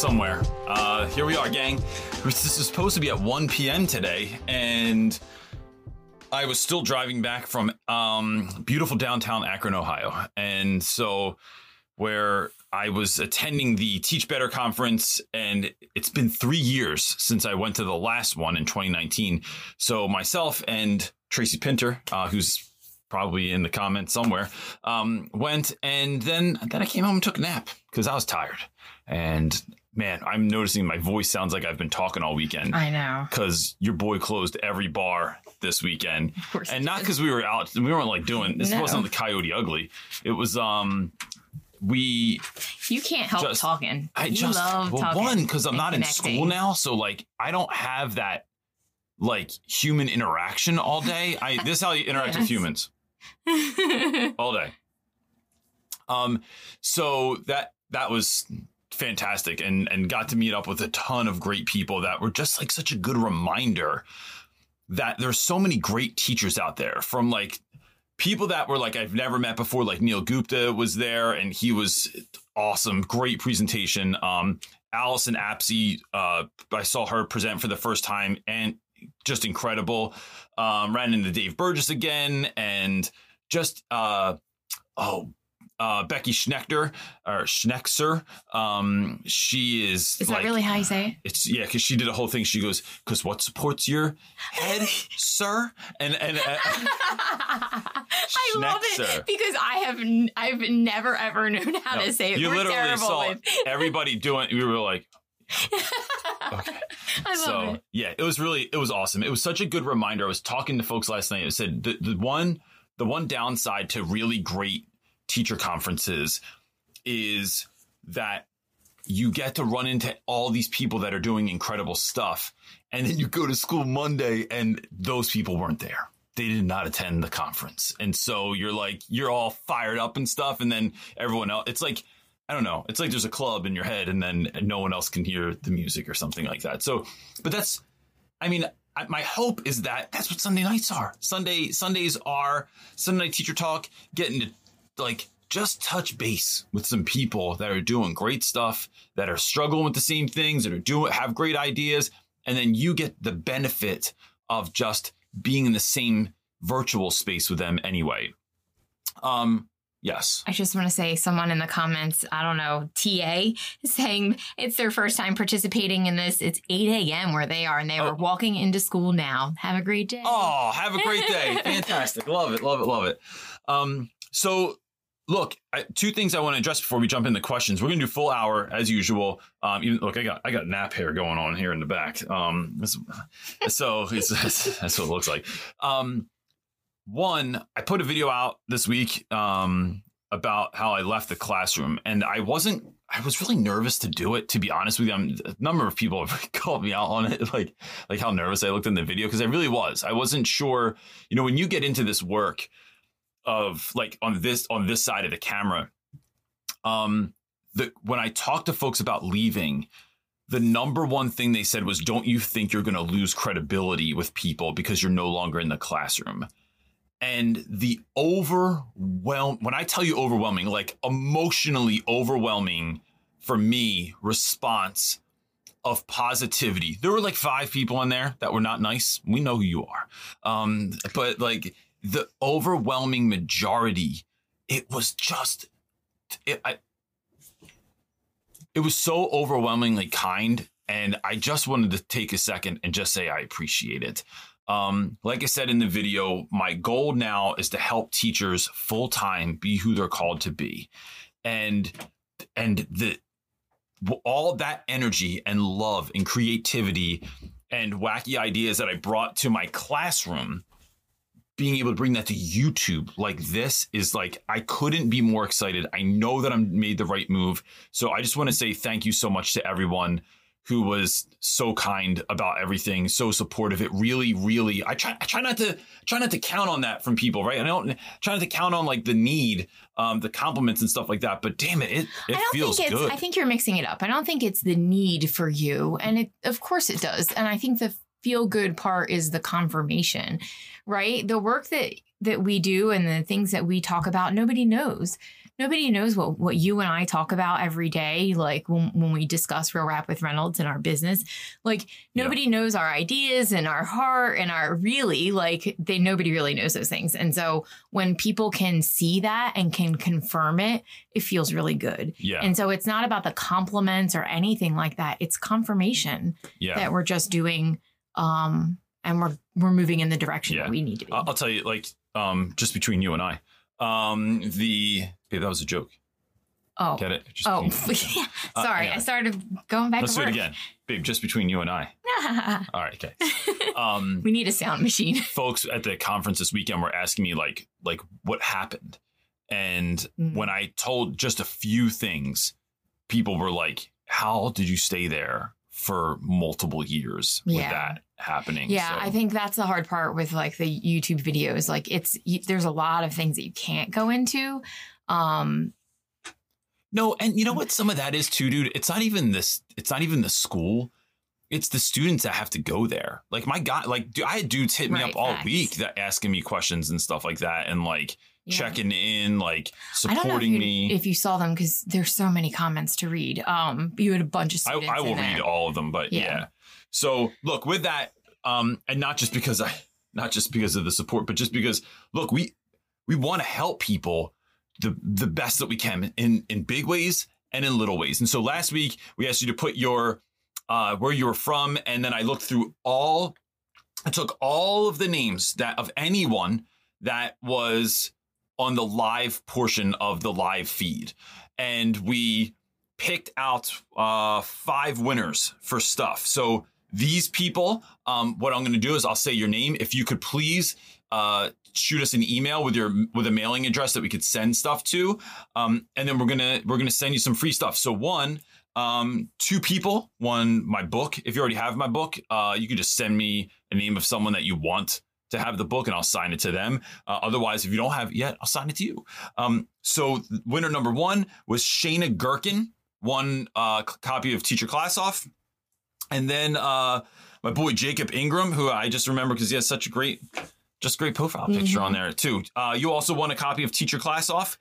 somewhere. Uh, here we are, gang. This is supposed to be at 1 p.m. today, and I was still driving back from um, beautiful downtown Akron, Ohio. And so, where I was attending the Teach Better conference, and it's been three years since I went to the last one in 2019. So, myself and Tracy Pinter, uh, who's probably in the comments somewhere, um, went and then then I came home and took a nap because I was tired. And man, I'm noticing my voice sounds like I've been talking all weekend. I know. Because your boy closed every bar this weekend, Of course and not because we were out. We weren't like doing this. No. wasn't the Coyote Ugly. It was um, we You can't help Just- talking. I you just love well talking one because I'm not in school now, so like I don't have that like human interaction all day. I this is how you interact with humans all day. Um, so that that was fantastic, and and got to meet up with a ton of great people that were just like such a good reminder that there's so many great teachers out there from like people that were like I've never met before, like Neil Gupta was there, and he was awesome, great presentation. Um, Allison Apsey, uh, I saw her present for the first time, and just incredible. Um, ran into Dave Burgess again, and just uh, oh. Uh, Becky Schnechter or Schnekser, um, she is. Is like, that really how you say it? it's yeah, because she did a whole thing. She goes, "Because what supports your head, sir?" And and uh, I love it because I have n- I've never ever known how no, to say it. you We're literally saw with. everybody doing. We were like, okay. I love so it. yeah, it was really it was awesome. It was such a good reminder. I was talking to folks last night. I said the, the one the one downside to really great teacher conferences is that you get to run into all these people that are doing incredible stuff, and then you go to school Monday and those people weren't there. They did not attend the conference, and so you're like you're all fired up and stuff, and then everyone else. It's like I don't know. It's like there's a club in your head, and then no one else can hear the music or something like that. So, but that's, I mean, I, my hope is that that's what Sunday nights are. Sunday Sundays are Sunday night teacher talk, getting to like just touch base with some people that are doing great stuff, that are struggling with the same things, that are doing have great ideas, and then you get the benefit of just being in the same virtual space with them anyway. Um, yes. I just want to say, someone in the comments, I don't know, TA, is saying it's their first time participating in this. It's 8 a.m. where they are, and they Oh. are walking into school now. Have a great day. Oh, have a great day. Fantastic. Love it. Love it. Love it. Um, so look, I, two things I want to address before we jump into questions. We're going to do full hour as usual. Um, even, look, I got, I got nap hair going on here in the back. Um, so it's, that's what it looks like. Um, one, I put a video out this week, um, about how I left the classroom and I wasn't, I was really nervous to do it, to be honest with you. I'm, a number of people have called me out on it, like, like how nervous I looked in the video because I really was. I wasn't sure, you know, when you get into this work of like on this on this side of the camera, um, the when I talked to folks about leaving, the number one thing they said was, "Don't you think you're going to lose credibility with people because you're no longer in the classroom?" And the overwhelm when I tell you overwhelming, like emotionally overwhelming for me response of positivity. There were like five people in there that were not nice. We know who you are. Um, but like the overwhelming majority, it was just, it, I, it was so overwhelmingly kind. And I just wanted to take a second and just say I appreciate it. Um, like I said in the video, my goal now is to help teachers full time be who they're called to be. And and the all that energy and love and creativity and wacky ideas that I brought to my classroom, being able to bring that to YouTube like this is like, I couldn't be more excited. I know that I made the right move. So I just want to say thank you so much to everyone who was so kind about everything, so supportive. It really, really, I try, I try not to, try not to count on that from people, right? I don't try not to count on like the need, um, the compliments and stuff like that. But damn it, it, it I don't feels think it's. good. I think you're mixing it up. I don't think it's the need for you, and it, of course it does. And I think the feel good part is the confirmation, right? The work that that we do and the things that we talk about, nobody knows. nobody knows what what you and I talk about every day. Like when when we discuss Real Rap with Reynolds in our business, like Yeah. nobody knows our ideas and our heart and our really like they nobody really knows those things. And so when people can see that and can confirm it, it feels really good. Yeah. And so it's not about the compliments or anything like that. It's confirmation yeah. that we're just doing um and we're we're moving in the direction Yeah. that we need to be. I'll, tell you, like, um, just between you and I, um, the babe, that was a joke. oh. Get it? Just Oh, between- Uh, sorry. anyway. I started going back Let's to do it again, babe. Just between you and I. All right, okay. Um, we need a sound machine. folks at the conference this weekend were asking me like, like what happened, and Mm. when I told just a few things, people were like, "How did you stay there for multiple years with that happening?" Yeah, So- I think that's the hard part with like the YouTube videos. Like it's you, there's a lot of things that you can't go into. Um No, and you know what? Some of that is too, dude. It's not even this. It's not even the school. It's the students that have to go there. Like my guy, like dude, I had dudes hit me Right, up all facts. week that asking me questions and stuff like that, and like yeah. checking in, like know if supporting me. if you saw them because there's so many comments to read. Um, you had a bunch of I, students. I will in there. read all of them, but yeah. Yeah. So look with that, um, and not just because I, not just because of the support, but just because look, we we want to help people the the best that we can in in big ways and in little ways. And so last week we asked you to put your uh, where you were from, and then I looked through all. I took all of the names that of anyone that was on the live portion of the live feed, and we picked out uh, five winners for stuff. So these people, um, what I'm going to do is I'll say your name. If you could please uh, shoot us an email with your with a mailing address that we could send stuff to, um, and then we're gonna we're gonna send you some free stuff. So one. Um, two people won my book. If you already have my book, uh, you can just send me a name of someone that you want to have the book and I'll sign it to them. Uh, otherwise, if you don't have it yet, I'll sign it to you. Um, so winner number one was Shayna Gherkin one uh, copy of Teach Your Class Off. And then uh, my boy Jacob Ingram, who I just remember because he has such a great, just great profile picture Mhm. on there too. Uh, you also won a copy of Teach Your Class Off.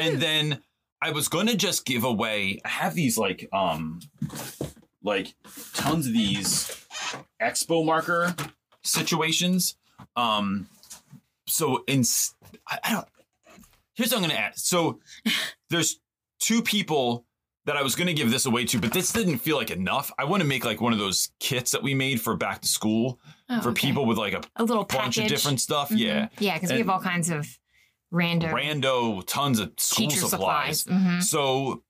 And then I was going to just give away, I have these like, um, like tons of these expo marker situations. Um, so in, I, I don't, here's what I'm going to add. So there's two people that I was going to give this away to, but this didn't feel like enough. I want to make like one of those kits that we made for back to school Oh, for okay. people with like a a little bunch package. of different stuff. Mhm. Yeah. yeah, because we have all kinds of random Rando, tons of school supplies. supplies. Mhm. So,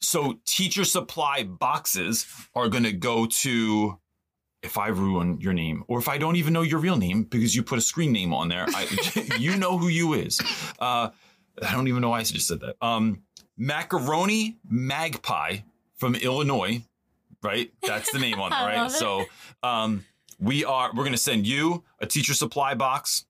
so teacher supply boxes are going to go to. If I ruin your name, or if I don't even know your real name because you put a screen name on there, I, you know who you is. Uh, I don't even know why I just said that. Um, macaroni magpie from Illinois, right? That's the name on there, right? So, um, we are we're going to send you a teacher supply box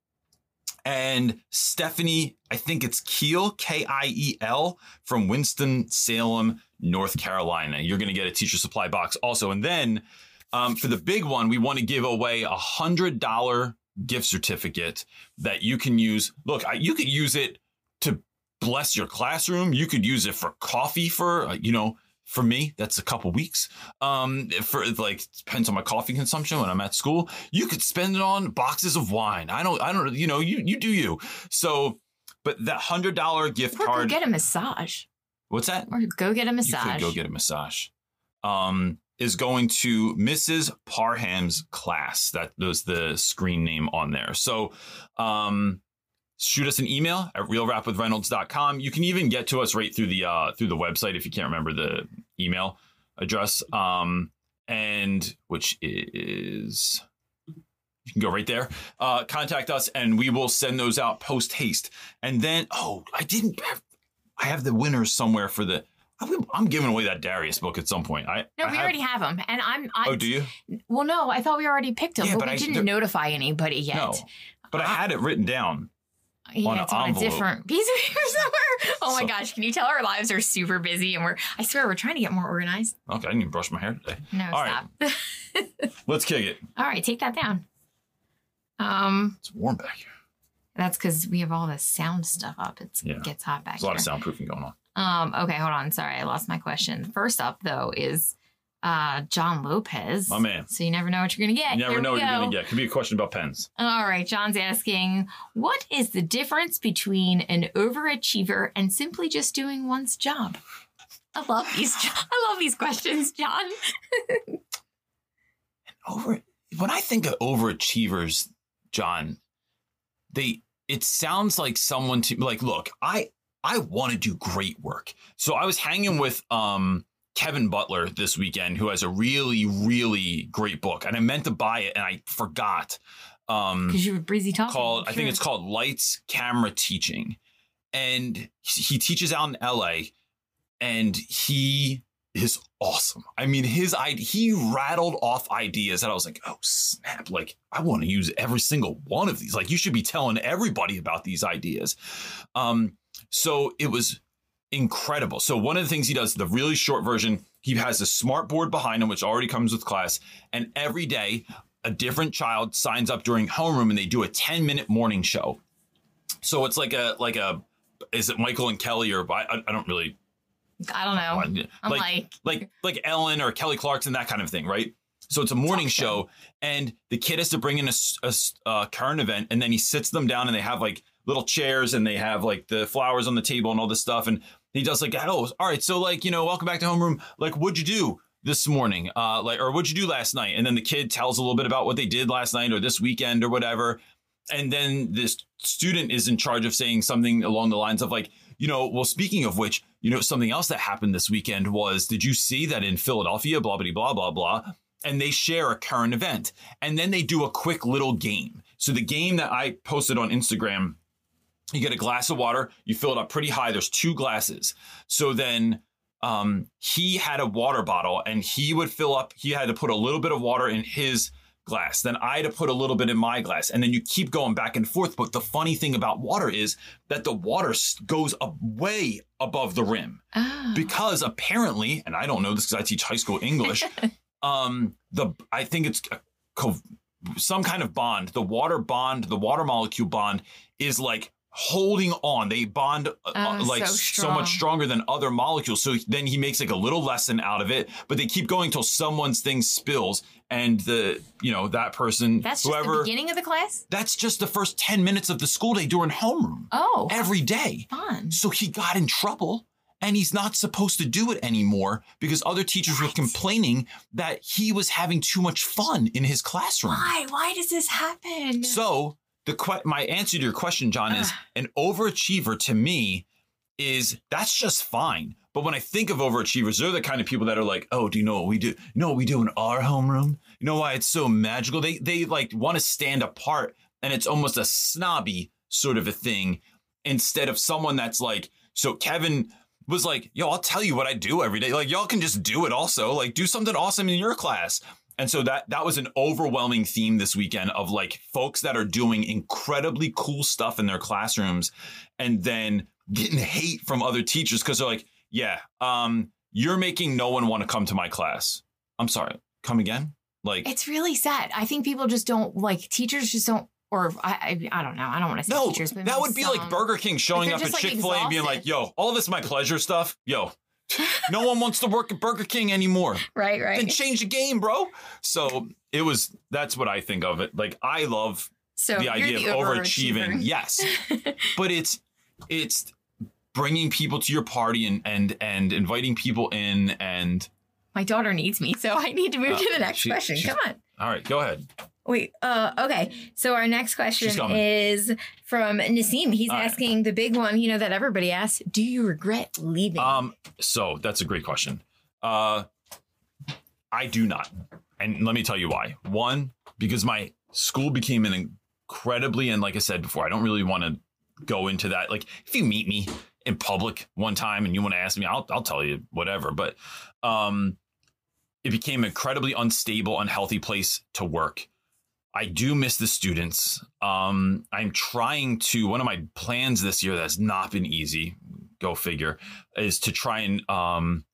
and Stephanie, I think it's Keel, K I E L, from Winston Salem, North Carolina. You're going to get a teacher supply box also. And then um, for the big one, we want to give away a hundred dollar gift certificate that you can use. Look, I, you could use it to bless your classroom. You could use it for coffee for uh, you know. For me, that's a couple weeks. Um, for like depends on my coffee consumption when I'm at school. You could spend it on boxes of wine. I don't, I don't, you know, you you do you. So, but that hundred dollar gift Or go get a massage. what's that? Or go get a You massage. could go get a massage. Um, is going to Mrs. Parham's class. That was the screen name on there. So, um, shoot us an email at realrapwithreynolds.com. You can even get to us right through the uh, through the website if you can't remember the email address. Um, and which is you can go right there. Uh, contact us, and we will send those out post haste. And then, oh, I didn't have. I have the winners somewhere for the. I'm, I'm giving away that Darius book at some point. I no, I we have- already have them, and I'm. I, Oh, do you? Well, no, I thought we already picked them, Yeah, but, but we I- didn't there- notify anybody yet. No, but I had it written down. Yeah, on an it's on envelope. a different piece of paper somewhere. Oh my gosh, can you tell our lives are super busy and we're I swear we're trying to get more organized. Okay, I didn't even brush my hair today. No, All right. stop. Let's kick it. All right, take that down. Um It's warm back here. That's because we have all this sound stuff up. It's, Yeah. It gets hot back There's a lot here. of soundproofing going on. Um, okay, hold on. Sorry, I lost my question. First up, though, is uh, John Lopez. My man. So you never know what you're going to get. You never Here know we what you're going to get. Could be a question about pens. All right, John's asking, what is the difference between an overachiever and simply just doing one's job? I love these. I love these questions, John. and over when I think of overachievers, John, they it sounds like someone to like look, I I want to do great work. So I was hanging with um Kevin Butler this weekend, who has a really, really great book. And I meant to buy it and I forgot. Um Because you were breezy talking. called I think it's called Lights Camera Teaching. And he he teaches out in LA and he is awesome. I mean, his idea, he rattled off ideas that I was like, oh, snap. Like, I want to use every single one of these. Like, you should be telling everybody about these ideas. Um, so it was incredible. So, one of the things he does, the really short version, he has a smart board behind him, which already comes with class. And every day, a different child signs up during homeroom and they do a 10 minute morning show. So it's like a, like a, is it Michael and Kelly or I, I don't really I don't know. I'm like, like, like like Ellen or Kelly Clarkson, that kind of thing, right? So it's a morning show. and the kid has to bring in a uh, current event, and then he sits them down, and they have like little chairs, and they have like the flowers on the table and all this stuff, and he does like, oh, all right, so like you know, welcome back to homeroom. Like, what'd you do this morning? Uh, like, or what'd you do last night? And then the kid tells a little bit about what they did last night or this weekend or whatever, and then this student is in charge of saying something along the lines of like, you know, well, speaking of which, you know, something else that happened this weekend was, did you see that in Philadelphia, blah, blah, blah, blah, blah. And they share a current event. And then they do a quick little game. So the game that I posted on Instagram, you get a glass of water, you fill it up pretty high. There's two glasses. So then um, he had a water bottle and he would fill up, he had to put a little bit of water in his glass. Then I had to put a little bit in my glass. And then you keep going back and forth. But the funny thing about water is that the water goes up way above the rim oh. because apparently, and I don't know this because I teach high school English, um, the I think it's a some kind of bond. The water bond, the water molecule bond, is like holding on. They bond uh, Oh, like so so, much stronger than other molecules. So then he makes like a little lesson out of it, but they keep going until someone's thing spills, and the you know that person, That's whoever. the beginning of the class? that's just the first ten minutes of the school day during homeroom Oh, every day. fun. So he got in trouble and he's not supposed to do it anymore because other teachers were complaining that he was having too much fun in his classroom. Why? Why does this happen? So the que- my answer to your question, John, is ah. an overachiever to me is that's just fine. But when I think of overachievers, they're the kind of people that are like, oh, do you know what we do? You know what we do in our homeroom? You know why it's so magical? They they like want to stand apart and it's almost a snobby sort of a thing instead of someone that's like, so Kevin was like, yo, I'll tell you what I do every day. Like, y'all can just do it also. Like, do something awesome in your class. And so that that was an overwhelming theme this weekend of like folks that are doing incredibly cool stuff in their classrooms and then getting hate from other teachers because they're like, yeah, um, you're making no one want to come to my class. I'm sorry, come again? Like, It's really sad. I think people just don't like teachers just don't or I I, I don't know. I don't want to say no, teachers, but that would be like. Burger King showing up at like, Chick fil A and being like, yo, all this my pleasure stuff, yo, no one wants to work at Burger King anymore. Right, right. Then change the game, bro. So it was, that's what I think of it. Like, I love So the idea the of overachieving. Yes. but it's it's bringing people to your party and and and inviting people in and My daughter needs me, so I need to move Uh, to the next she- question. Come on. all right go ahead Wait, uh, okay. So our next question is from Nassim. He's All right. asking the big one, you know, that everybody asks, do you regret leaving? um so that's a great question uh i do not and let me tell you why one because my school became an incredibly and like i said before i don't really want to go into that like if you meet me in public one time and you want to ask me i'll, I'll tell you whatever but um it became an incredibly unstable unhealthy place to work I do miss the students. Um, I'm trying to, one of my plans this year that's not been easy, go figure, is to try and um,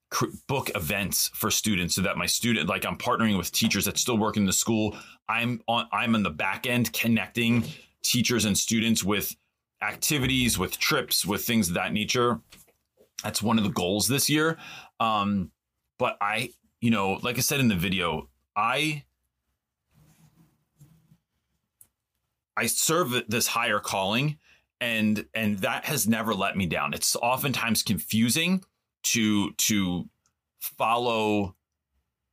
book events for students so that my student, like I'm partnering with teachers that still work in the school. I'm on, I'm on the back end connecting teachers and students with activities, with trips, with things of that nature. That's one of the goals this year. Um, but I, you know, like I said in the video, I I serve this higher calling and and that has never let me down. It's oftentimes confusing to to follow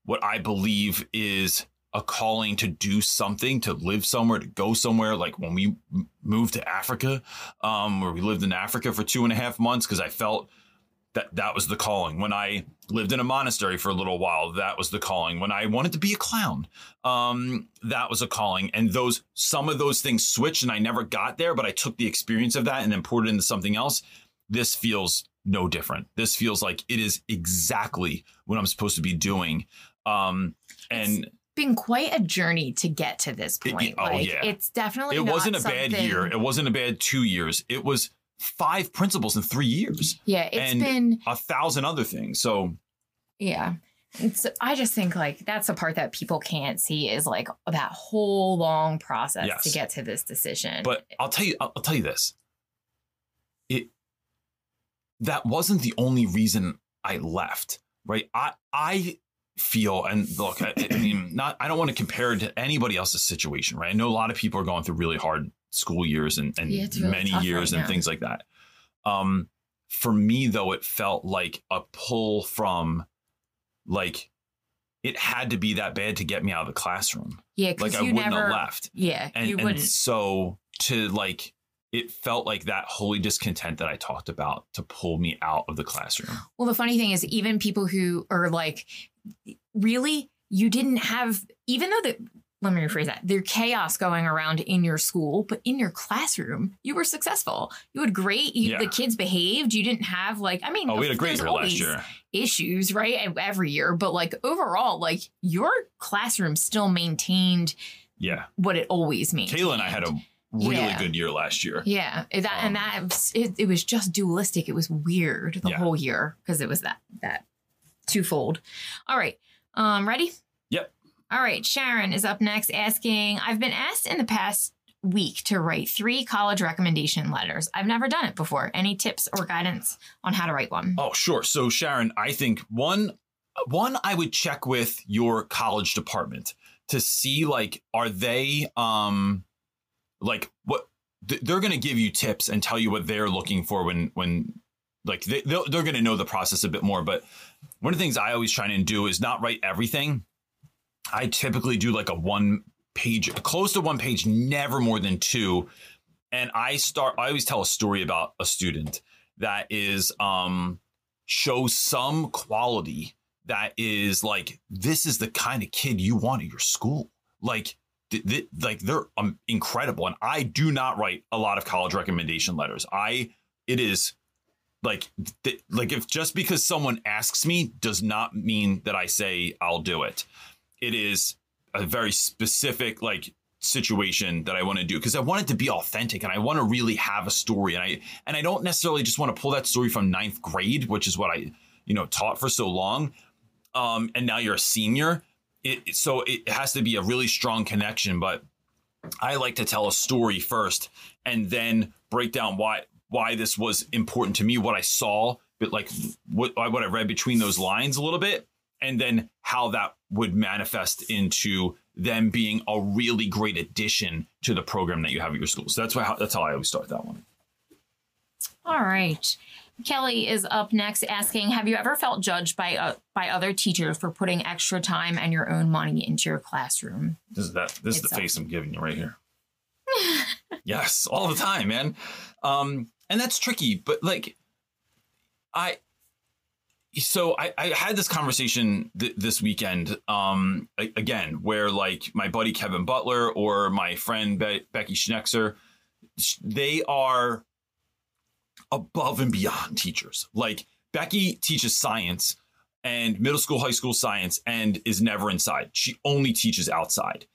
what I believe is a calling to do something, to live somewhere, to go somewhere. Like when we moved to Africa, um, where we lived in Africa for two and a half months, because I felt that that was the calling. When I lived in a monastery for a little while, that was the calling. When I wanted to be a clown, um, that was a calling. And those some of those things switched, and I never got there, but I took the experience of that and then poured it into something else. This feels no different. This feels like it is exactly what I'm supposed to be doing. Um, and it's been quite a journey to get to this point. It, oh, like, yeah. It's definitely it wasn't a something... bad year. It wasn't a bad two years. It was five principals in three years. Yeah, it's been a thousand other things. So yeah. It's, I just think like that's the part that people can't see is like that whole long process yes. to get to this decision. But I'll tell you, I'll, I'll tell you this. It that wasn't the only reason I left, right? I I feel and look, I, I mean, not I don't want to compare it to anybody else's situation, right? I know a lot of people are going through really hard school years and, and yeah, many years right and things like that. Um, for me though, it felt like a pull from like it had to be that bad to get me out of the classroom. Yeah, like I wouldn't never, have left. Yeah, and, you wouldn't. And so to like it felt like that holy discontent that I talked about to pull me out of the classroom. Well, the funny thing is, even people who are like, really, you didn't have, even though the, let me rephrase that. There's chaos going around in your school, but in your classroom, you were successful. You had great. You, yeah. The kids behaved. You didn't have like. I mean, oh, we had a great year last year. Issues, right? Every year, but like overall, like your classroom still maintained. Yeah. What it always means. Kayla and I had a really yeah. good year last year. Yeah, that um, and that was, it, it, was just dualistic. It was weird the yeah. whole year because it was that that twofold. All right, um, ready? All right, Sharon is up next asking, I've been asked in the past week to write three college recommendation letters. I've never done it before. Any tips or guidance on how to write one? Oh, sure. So Sharon, I think one one I would check with your college department to see like are they um like what they're going to give you tips and tell you what they're looking for when when like they, they're going to know the process a bit more but one of the things i always try and do is not write everything I typically do like a one page, close to one page, never more than two. And I start, I always tell a story about a student that is, um, shows some quality that is like, this is the kind of kid you want at your school. Like, th- th- like they're um, incredible. And I do not write a lot of college recommendation letters. I, it is like, th- like if just because someone asks me does not mean that I say I'll do it it is a very specific like situation that I want to do because I want it to be authentic and I want to really have a story and I and I don't necessarily just want to pull that story from ninth grade, which is what I you know taught for so long. Um, and now you're a senior. It so it has to be a really strong connection, but I like to tell a story first and then break down why why this was important to me, what I saw, but like what what I read between those lines a little bit, and then how that would manifest into them being a really great addition to the program that you have at your school. So that's why that's how I always start that one. All right. Kelly is up next asking, have you ever felt judged by uh, by other teachers for putting extra time and your own money into your classroom? This is that this is the face I'm giving you right here. yes, all the time, man. Um and that's tricky, but like I so I, I had this conversation th- this weekend um, again where like my buddy kevin butler or my friend Be- becky Schnekser they are above and beyond teachers. Like becky teaches science and middle school high school science and is never inside. She only teaches outside.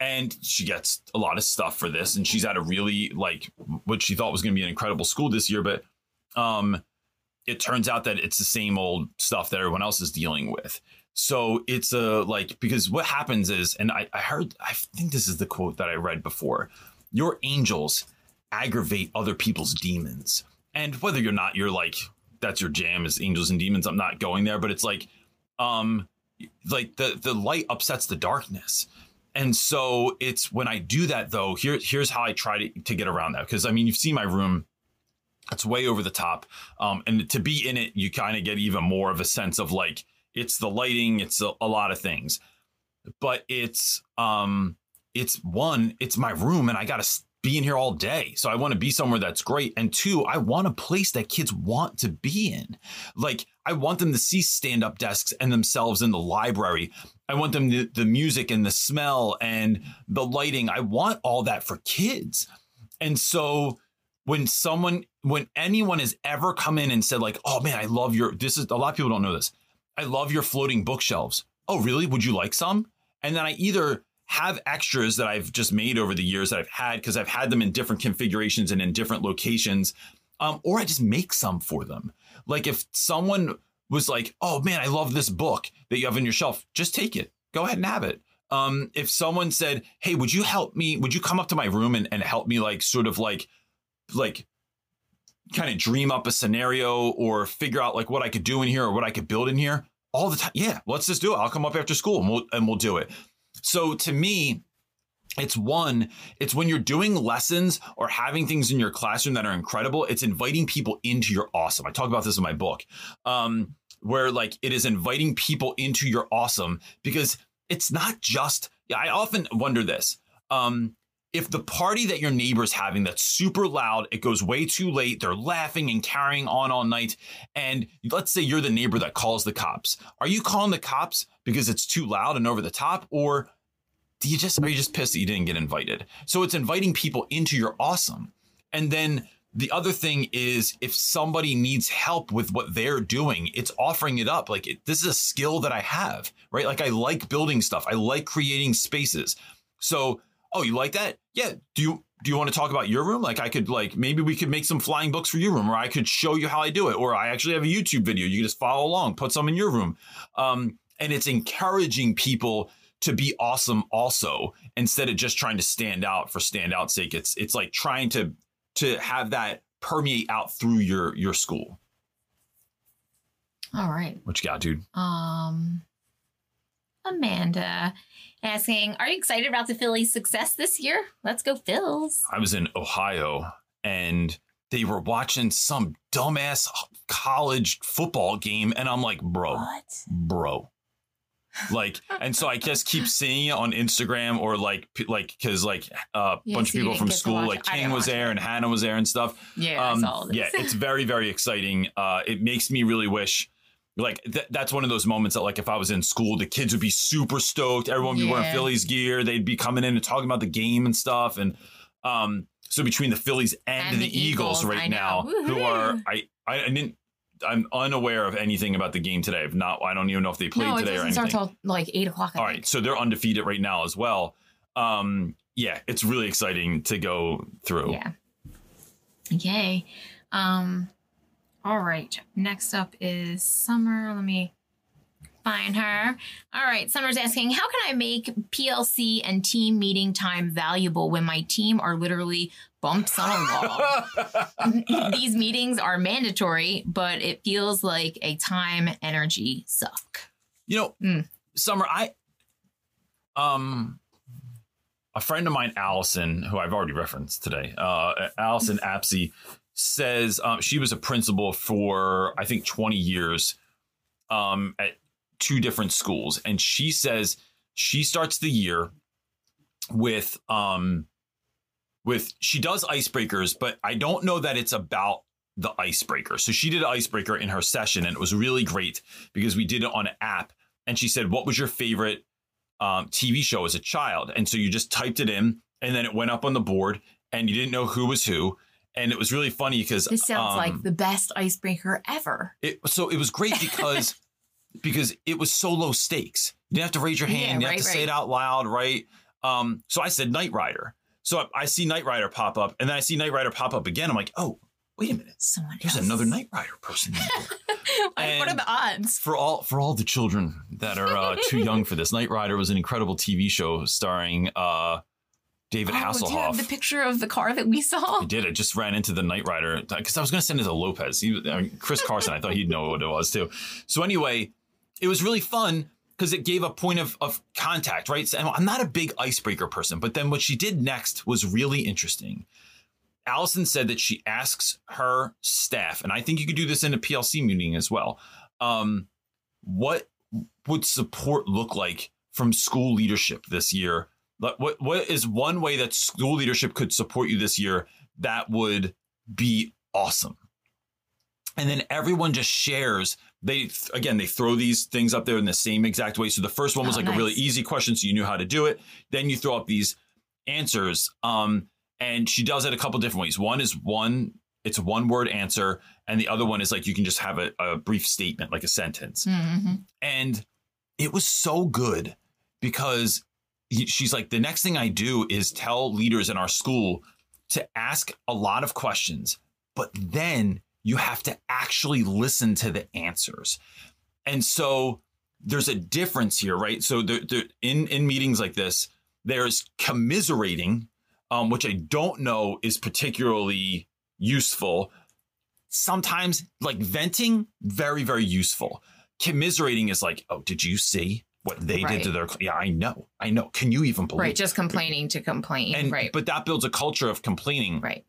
And she gets a lot of stuff for this and she's at a really like what she thought was going to be an incredible school this year but um it turns out that it's the same old stuff that everyone else is dealing with. So it's a like because what happens is, and I, I heard I think this is the quote that I read before. your angels aggravate other people's demons. And whether you're not, you're like, that's your jam is angels and demons. I'm not going there, but it's like, um, like the the light upsets the darkness. And so it's when I do that though, here here's how I try to, to get around that. Because I mean, you've seen my room. It's way over the top. Um, and to be in it, you kind of get even more of a sense of like it's the lighting, it's a, a lot of things. But it's um it's one, it's my room and I gotta be in here all day. So I want to be somewhere that's great. And two, I want a place that kids want to be in. Like I want them to see stand up desks and themselves in the library. I want them to, the music and the smell and the lighting. I want all that for kids. And so when someone, when anyone has ever come in and said, like, oh man, I love your, this is a lot of people don't know this. I love your floating bookshelves. Oh, really? Would you like some? And then I either have extras that I've just made over the years that I've had because I've had them in different configurations and in different locations. Um, or I just make some for them. Like if someone was like, "Oh man, I love this book that you have on your shelf," just take it. Go ahead and have it. Um, if someone said, "Hey, would you help me? Would you come up to my room and, and help me like sort of like like kind of dream up a scenario or figure out like what I could do in here or what I could build in here?" All the time, yeah. Let's just do it. I'll come up after school and we'll and we'll do it. So to me, it's one, it's when you're doing lessons or having things in your classroom that are incredible, it's inviting people into your awesome. I talk about this in my book, um, where like it is inviting people into your awesome because it's not just, I often wonder this. Um, if the party that your neighbor's having that's super loud, it goes way too late, they're laughing and carrying on all night, and let's say you're the neighbor that calls the cops. Are you calling the cops because it's too loud and over the top, or do you just are you just pissed that you didn't get invited? So it's inviting people into your awesome. And then the other thing is if somebody needs help with what they're doing, it's offering it up. Like it, this is a skill that I have, right? Like I like building stuff. I like creating spaces. So oh, you like that? Yeah. Do you do you want to talk about your room? Like I could like maybe we could make some flying books for your room, or I could show you how I do it, or I actually have a YouTube video. You can just follow along, put some in your room. Um, and it's encouraging people to be awesome also instead of just trying to stand out for stand out sake. It's it's like trying to to have that permeate out through your your school. All right. What you got, dude? Um Amanda asking, Are you excited about the Phillies' success this year? Let's go, Phils. I was in Ohio and they were watching some dumbass college football game. And I'm like, bro, What? bro. Like, and so I just keep seeing it on Instagram or like, like, cause like a uh, Yeah, bunch so of people from school, like. King was there it. and Hannah was there and stuff. Yeah, Um, yeah, it's very, very exciting. Uh, it makes me really wish, like, th- that's one of those moments that, like, if I was in school, the kids would be super stoked. Everyone would be wearing Phillies gear. They'd be coming in and talking about the game and stuff. And um, so between the Phillies and, And the, the Eagles, Eagles, right now, who are I, I didn't. I'm unaware of anything about the game today. I've not. I don't even know if they played no, today or doesn't anything. start till like eight o'clock. I All think. right, so they're undefeated right now as well. Um, yeah, it's really exciting to go through. Yeah. Yay. Um all right. Next up is Summer. Let me find her. All right. Summer's asking, how can I make PLC and team meeting time valuable when my team are literally bumps on a wall? These meetings are mandatory, but it feels like a time energy suck. You know, Mm. Summer, I um a friend of mine, Allison, who I've already referenced today, uh, Allison Apsey, says um, she was a principal for I think 20 years um, at two different schools, and she says she starts the year with um with she does icebreakers, but I don't know that it's about the icebreaker. So she did an icebreaker in her session, and it was really great because we did it on an app. And she said, "What was your favorite um, TV show as a child?" And so you just typed it in, and then it went up on the board, and you didn't know who was who. And it was really funny because This sounds um, like the best icebreaker ever. it, so it was great because because it was so low stakes. You didn't have to raise your hand. Yeah, you didn't right, have to say it out loud, right? Um, so I said Knight Rider. So I, I see Knight Rider pop up, and then I see Knight Rider pop up again. I'm like, oh, wait a minute. Someone There's else. another Knight Rider person. Like, what are the odds? for all for all the children that are uh, too young for this, Knight Rider was an incredible TV show starring uh, David Oh, do you have Hasselhoff. the picture of the car that we saw? I did. I just ran into the Knight Rider because I was going to send it to Lopez. He, I mean, Chris Carson. I thought he'd know what it was too. So anyway, it was really fun because it gave a point of, of contact, right? So, I'm not a big icebreaker person, but then what she did next was really interesting. Allison said that she asks her staff, and I think you could do this in a PLC meeting as well. Um, what would support look like from school leadership this year? Like, What what is one way that school leadership could support you this year that would be awesome? And then everyone just shares. They again they throw these things up there in the same exact way. So the first one was Oh, like a really easy question, so you knew how to do it. Then you throw up these answers. Um, and she does it a couple different ways. One is one, it's a one word answer, and the other one is like you can just have a, a brief statement, like a sentence. Mhm. And it was so good because she's like, the next thing I do is tell leaders in our school to ask a lot of questions, but then you have to actually listen to the answers. And so there's a difference here, right? So there, there, in in meetings like this, there's commiserating, um, which I don't know is particularly useful. Sometimes, like venting, very very useful. Commiserating is like, oh, did you see what they Right. did to their? Yeah, I know, I know. Can you even believe? Right, just complaining to complain. and right, but that builds a culture of complaining. right.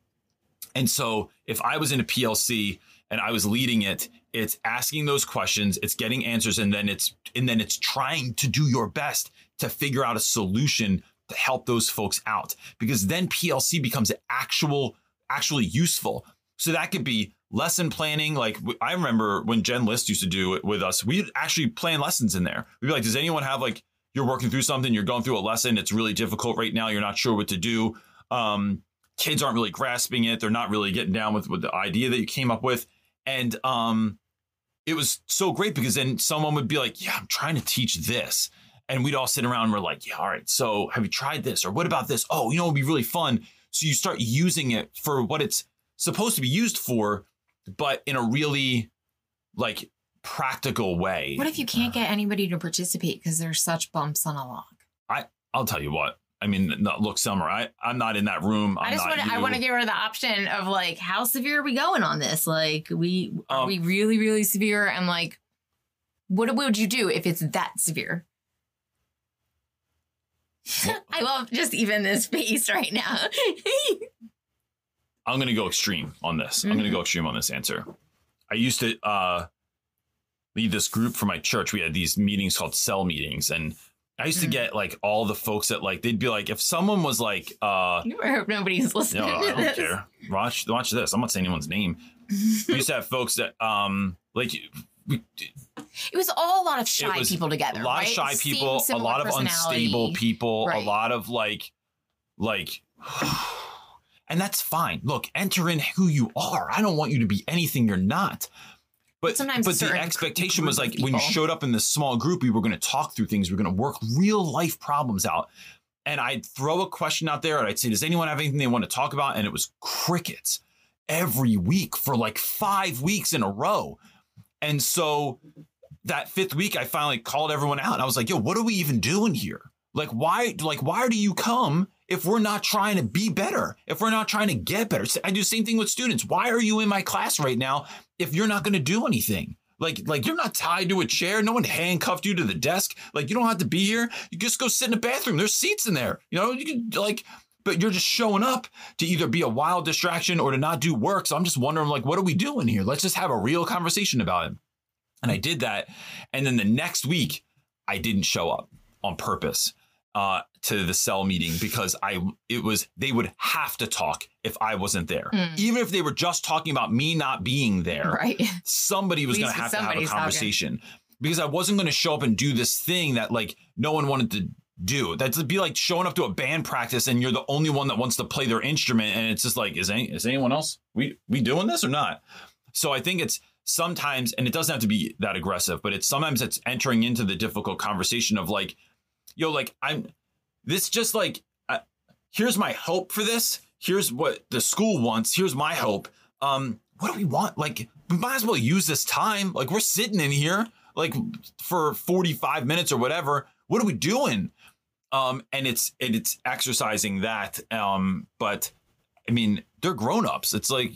And so if I was in a PLC and I was leading it, it's asking those questions, it's getting answers, and then it's and then it's trying to do your best to figure out a solution to help those folks out. Because then PLC becomes actual, actually useful. So that could be lesson planning. Like I remember when Jen List used to do it with us, we'd actually plan lessons in there. We'd be like, does anyone have like you're working through something, you're going through a lesson, it's really difficult right now, you're not sure what to do. Um, kids aren't really grasping it. They're not really getting down with, with the idea that you came up with. And um, it was so great because then someone would be like, Yeah, I'm trying to teach this. And we'd all sit around and we're like, Yeah, all right. So have you tried this? Or what about this? Oh, you know, it'd be really fun. So you start using it for what it's supposed to be used for, but in a really like practical way. What if you can't get anybody to participate because there's such bumps on a log? I I'll tell you what. I mean, no, look, Summer, I, I'm not in that room. I'm i just want. I want to give her the option of like, how severe are we going on this? Like, we are Um, we really, really severe? And like, what would you do if it's that severe? I love just even this face right now. I'm going to go extreme on this. I'm going to go extreme on this answer. I used to uh, lead this group for my church. We had these meetings called cell meetings, and I used to Mm. get like all the folks that like they'd be like, if someone was like, uh, I hope nobody's listening no, I don't this. care. Watch, watch this. I'm not saying anyone's name. We used to have folks that um like we, It was all a lot of shy people together. a lot right? of shy people, a lot of unstable people, a lot of like, like, and that's fine. Look, enter in who you are. I don't want you to be anything you're not. But Sometimes but the expectation was like when you showed up in this small group, we were going to talk through things. We are going to work real life problems out. And I'd throw a question out there and I'd say, Does anyone have anything they want to talk about? And it was crickets every week for like five weeks in a row. And so that fifth week, I finally called everyone out. And I was like, yo, what are we even doing here? Like, why, like, why do you come if we're not trying to be better? If we're not trying to get better? I do the same thing with students. Why are you in my class right now if you're not going to do anything? Like, like you're not tied to a chair. No one handcuffed you to the desk. Like, you don't have to be here. You just go sit in the bathroom. There's seats in there. You know, you can like, but you're just showing up to either be a wild distraction or to not do work. So I'm just wondering, like, what are we doing here? Let's just have a real conversation about it. And I did that. And then the next week, I didn't show up on purpose uh, to the cell meeting because I it was they would have to talk if I wasn't there. Mm. Even if they were just talking about me not being there, Right. somebody was going to have to have a somebody's talking. conversation because I wasn't going to show up and do this thing that like no one wanted to do. That'd be like showing up to a band practice and you're the only one that wants to play their instrument and it's just like is any is anyone else we we doing this or not? So I think it's sometimes and it doesn't have to be that aggressive, but it's sometimes it's entering into the difficult conversation of like yo like I'm this just like uh, here's my hope for this. Here's what the school wants. Here's my hope. Um, what do we want? Like, we might as well use this time. Like, we're sitting in here like for 45 minutes or whatever. What are we doing? Um, and it's and it's exercising that. Um, but I mean, they're grown ups. It's like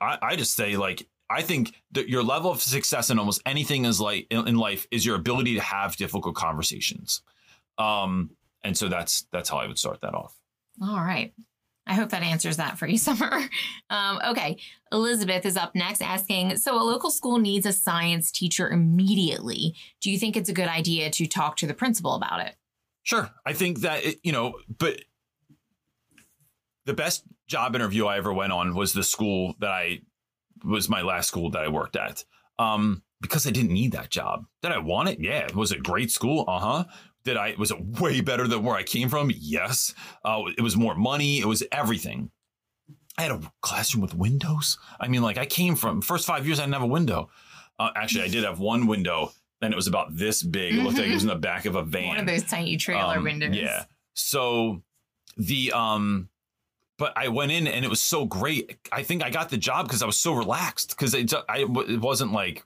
I, I just say like I think that your level of success in almost anything is like in life is your ability to have difficult conversations. Um, and so that's that's how I would start that off. All right. I hope that answers that for you, Summer. Um, okay. Elizabeth is up next asking So, a local school needs a science teacher immediately. Do you think it's a good idea to talk to the principal about it? Sure. I think that, it, you know, but the best job interview I ever went on was the school that I was my last school that I worked at. Um, because I didn't need that job. Did I want it? Yeah. It was it great school? Uh huh. Did I, was it way better than where I came from? Yes. Uh, it was more money. It was everything. I had a classroom with windows. I mean, like I came from first five years, I didn't have a window. Uh, actually, I did have one window and it was about this big. It looked like it was in the back of a van. One of those tiny trailer Um, windows. Yeah. So the um but I went in and it was so great. I think I got the job because I was so relaxed because it, I, it wasn't like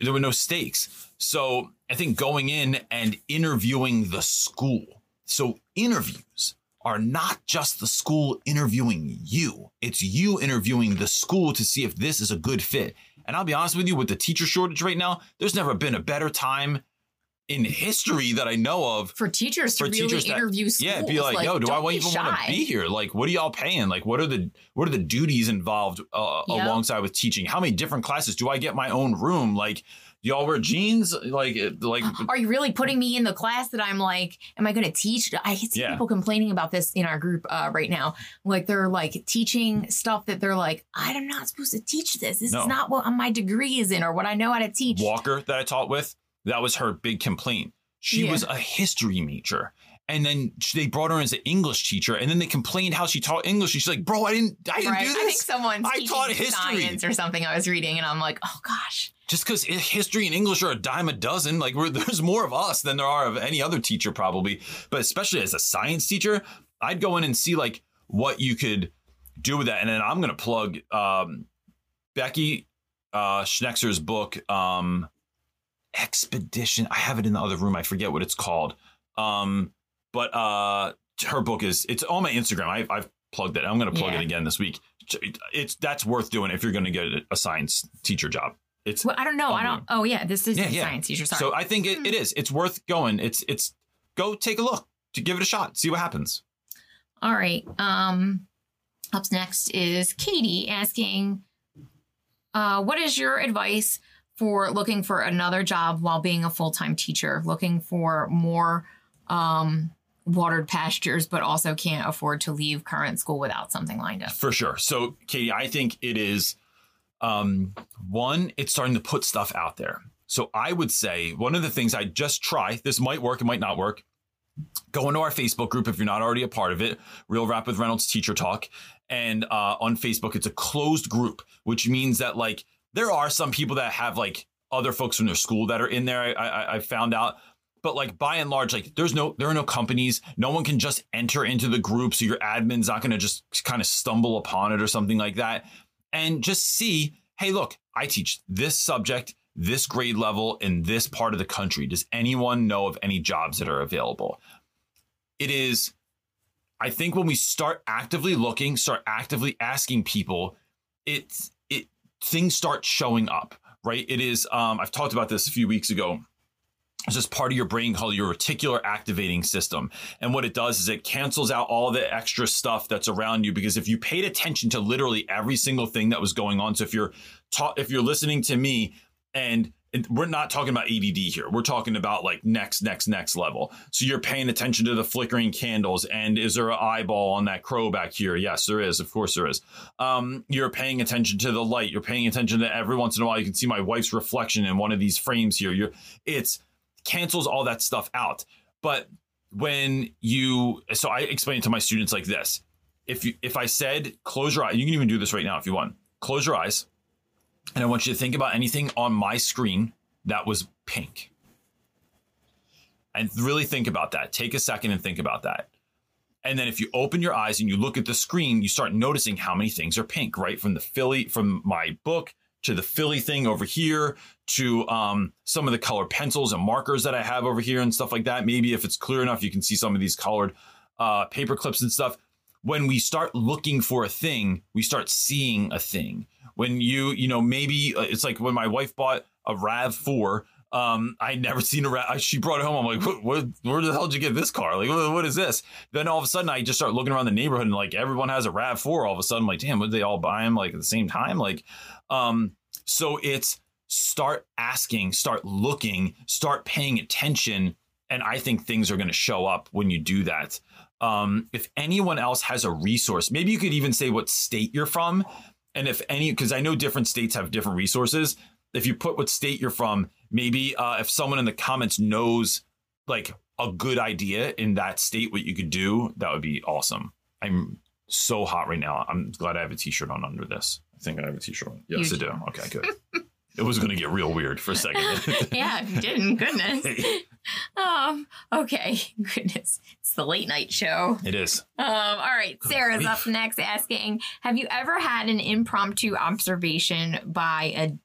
there were no stakes. So I think going in and interviewing the school. So interviews are not just the school interviewing you. It's you interviewing the school to see if this is a good fit. And I'll be honest with you, with the teacher shortage right now, there's never been a better time in history that I know of For teachers to For really teachers that- interview schools. yeah, be like, yo, do I even want to be here? Like, what are y'all paying? Like, what are the what are the duties involved uh, Yep. alongside with teaching? How many different classes do I get my own room? Like, do y'all wear jeans? Like, like Are you really putting me in the class that I'm like, am I going to teach? I see Yeah. people complaining about this in our group uh, right now. Like they're like teaching stuff that they're like, I'm not supposed to teach this. This No. is not what my degree is in or what I know how to teach. Walker that I taught with, that was her big complaint. She Yeah. was a history major. And then they brought her as an English teacher, and then they complained how she taught English. She's like, "Bro, I didn't, I didn't Right. do I think someone's I taught history. science or something I was reading, and I'm like, oh gosh. Just because history and English are a dime a dozen, like we're, there's more of us than there are of any other teacher, probably. But especially as a science teacher, I'd go in and see like what you could do with that. And then I'm gonna plug um, Becky uh, Schnekser's book, um, Expedition. I have it in the other room. I forget what it's called. Um, but uh, her book is it's on my Instagram. I, I've plugged it. I'm gonna plug Yeah. it again this week. It's that's worth doing if you're gonna get a science teacher job. It's Well, I don't know. I don't. Oh yeah, this is Yeah, a yeah. science teacher. Sorry. so I think it, Hmm. it is. It's worth going. It's it's go take a look to give it a shot. See what happens. All right. Um, up next is Katie asking, uh, "What is your advice for looking for another job while being a full time teacher? Looking for more um, watered pastures, but also can't afford to leave current school without something lined up." For sure. So, Katie, I think it is um, one, it's starting to put stuff out there. So, I would say one of the things I just try, this might work, it might not work. Go into our Facebook group if you're not already a part of it, Real Rap with Reynolds Teacher Talk. And uh, on Facebook, it's a closed group, which means that like there are some people that have like other folks from their school that are in there. I, I, I found out, but like by and large, like there's no there are no companies. No one can just enter into the group, so your admin's not going to just kind of stumble upon it or something like that. And just see, hey, look, I teach this subject, this grade level in this part of the country. Does anyone know of any jobs that are available? It is, I think, when we start actively looking, start actively asking people, it's it things start showing up, right? It is. Um, I've talked about this a few weeks ago. It's just part of your brain called your reticular activating system. And what it does is it cancels out all the extra stuff that's around you because if you paid attention to literally every single thing that was going on, so if you're ta- if you're listening to me and and we're not talking about ADD here. We're talking about like next, next, next level. So you're paying attention to the flickering candles. And is there an eyeball on that crow back here? Yes, there is. Of course, there is. Um, you're paying attention to the light. You're paying attention to every once in a while. You can see my wife's reflection in one of these frames here. You're, it's cancels all that stuff out. But when you, so I explain it to my students like this. If you, if I said close your eyes, you can even do this right now if you want. Close your eyes. And I want you to think about anything on my screen that was pink. And really think about that. Take a second and think about that. And then if you open your eyes and you look at the screen, you start noticing how many things are pink, right? From the Philly, from my book to the Philly thing over here to um, some of the colored pencils and markers that I have over here and stuff like that. Maybe if it's clear enough, you can see some of these colored uh, paper clips and stuff. When we start looking for a thing, we start seeing a thing. When you, you know, maybe uh, it's like when my wife bought a RAV4. Um, I never seen a RAV. She brought it home. I'm like, what, what, where the hell did you get this car? Like, what, what is this? Then all of a sudden, I just start looking around the neighborhood and like everyone has a RAV4. All of a sudden, I'm like, damn, would they all buy them like at the same time? Like, um, so it's start asking, start looking, start paying attention. And I think things are going to show up when you do that. Um, if anyone else has a resource, maybe you could even say what state you're from. And if any, because I know different states have different resources. If you put what state you're from, maybe uh, if someone in the comments knows like a good idea in that state, what you could do, that would be awesome. I'm so hot right now. I'm glad I have a t-shirt on under this. I think I have a t-shirt on. Yes, You I do. Okay, good. it was going to get real weird for a second. yeah, if you didn't, goodness. Um, okay, goodness. It's the late night show. it is. Um, all right, Good Sarah's grief. up next asking Have you ever had an impromptu observation by a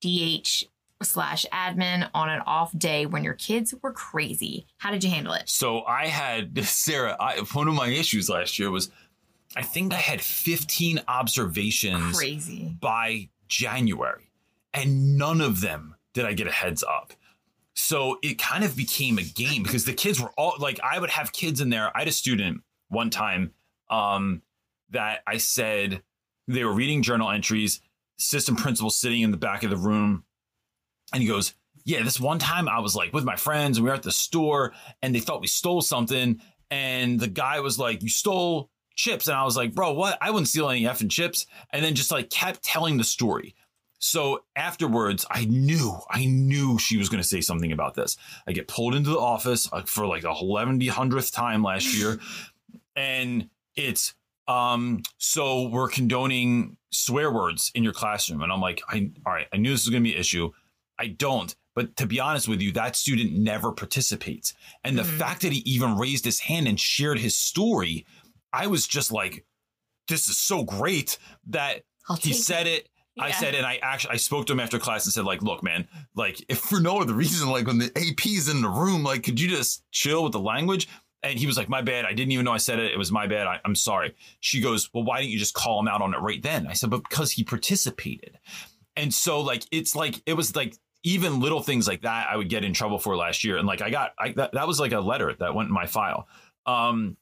DH slash admin on an off day when your kids were crazy? How did you handle it? So I had Sarah. I, one of my issues last year was, I think I had 15 observations Crazy. by January, and none of them did I get a heads up. So it kind of became a game because the kids were all like, I would have kids in there. I had a student one time um, that I said they were reading journal entries, system principal sitting in the back of the room, and he goes, Yeah, this one time I was like with my friends and we were at the store and they thought we stole something. And the guy was like, You stole chips. And I was like, Bro, what? I wouldn't steal any effing chips. And then just like kept telling the story. So afterwards, I knew, I knew she was going to say something about this. I get pulled into the office uh, for like the 1100th time last year. And it's, um, so we're condoning swear words in your classroom. And I'm like, I, all right, I knew this was going to be an issue. I don't. But to be honest with you, that student never participates. And the Mhm. fact that he even raised his hand and shared his story, I was just like, this is so great that I'll he said it. I Yeah. said, and I actually I spoke to him after class and said, like, look, man, like if for no other reason, like when the AP's in the room, like, could you just chill with the language? And he was like, my bad. I didn't even know I said it. It was my bad. I, I'm sorry. She goes, well, why didn't you just call him out on it right then? I said, but because he participated. And so like it's like it was like even little things like that I would get in trouble for last year. And like I got I that, that was like a letter that went in my file. Um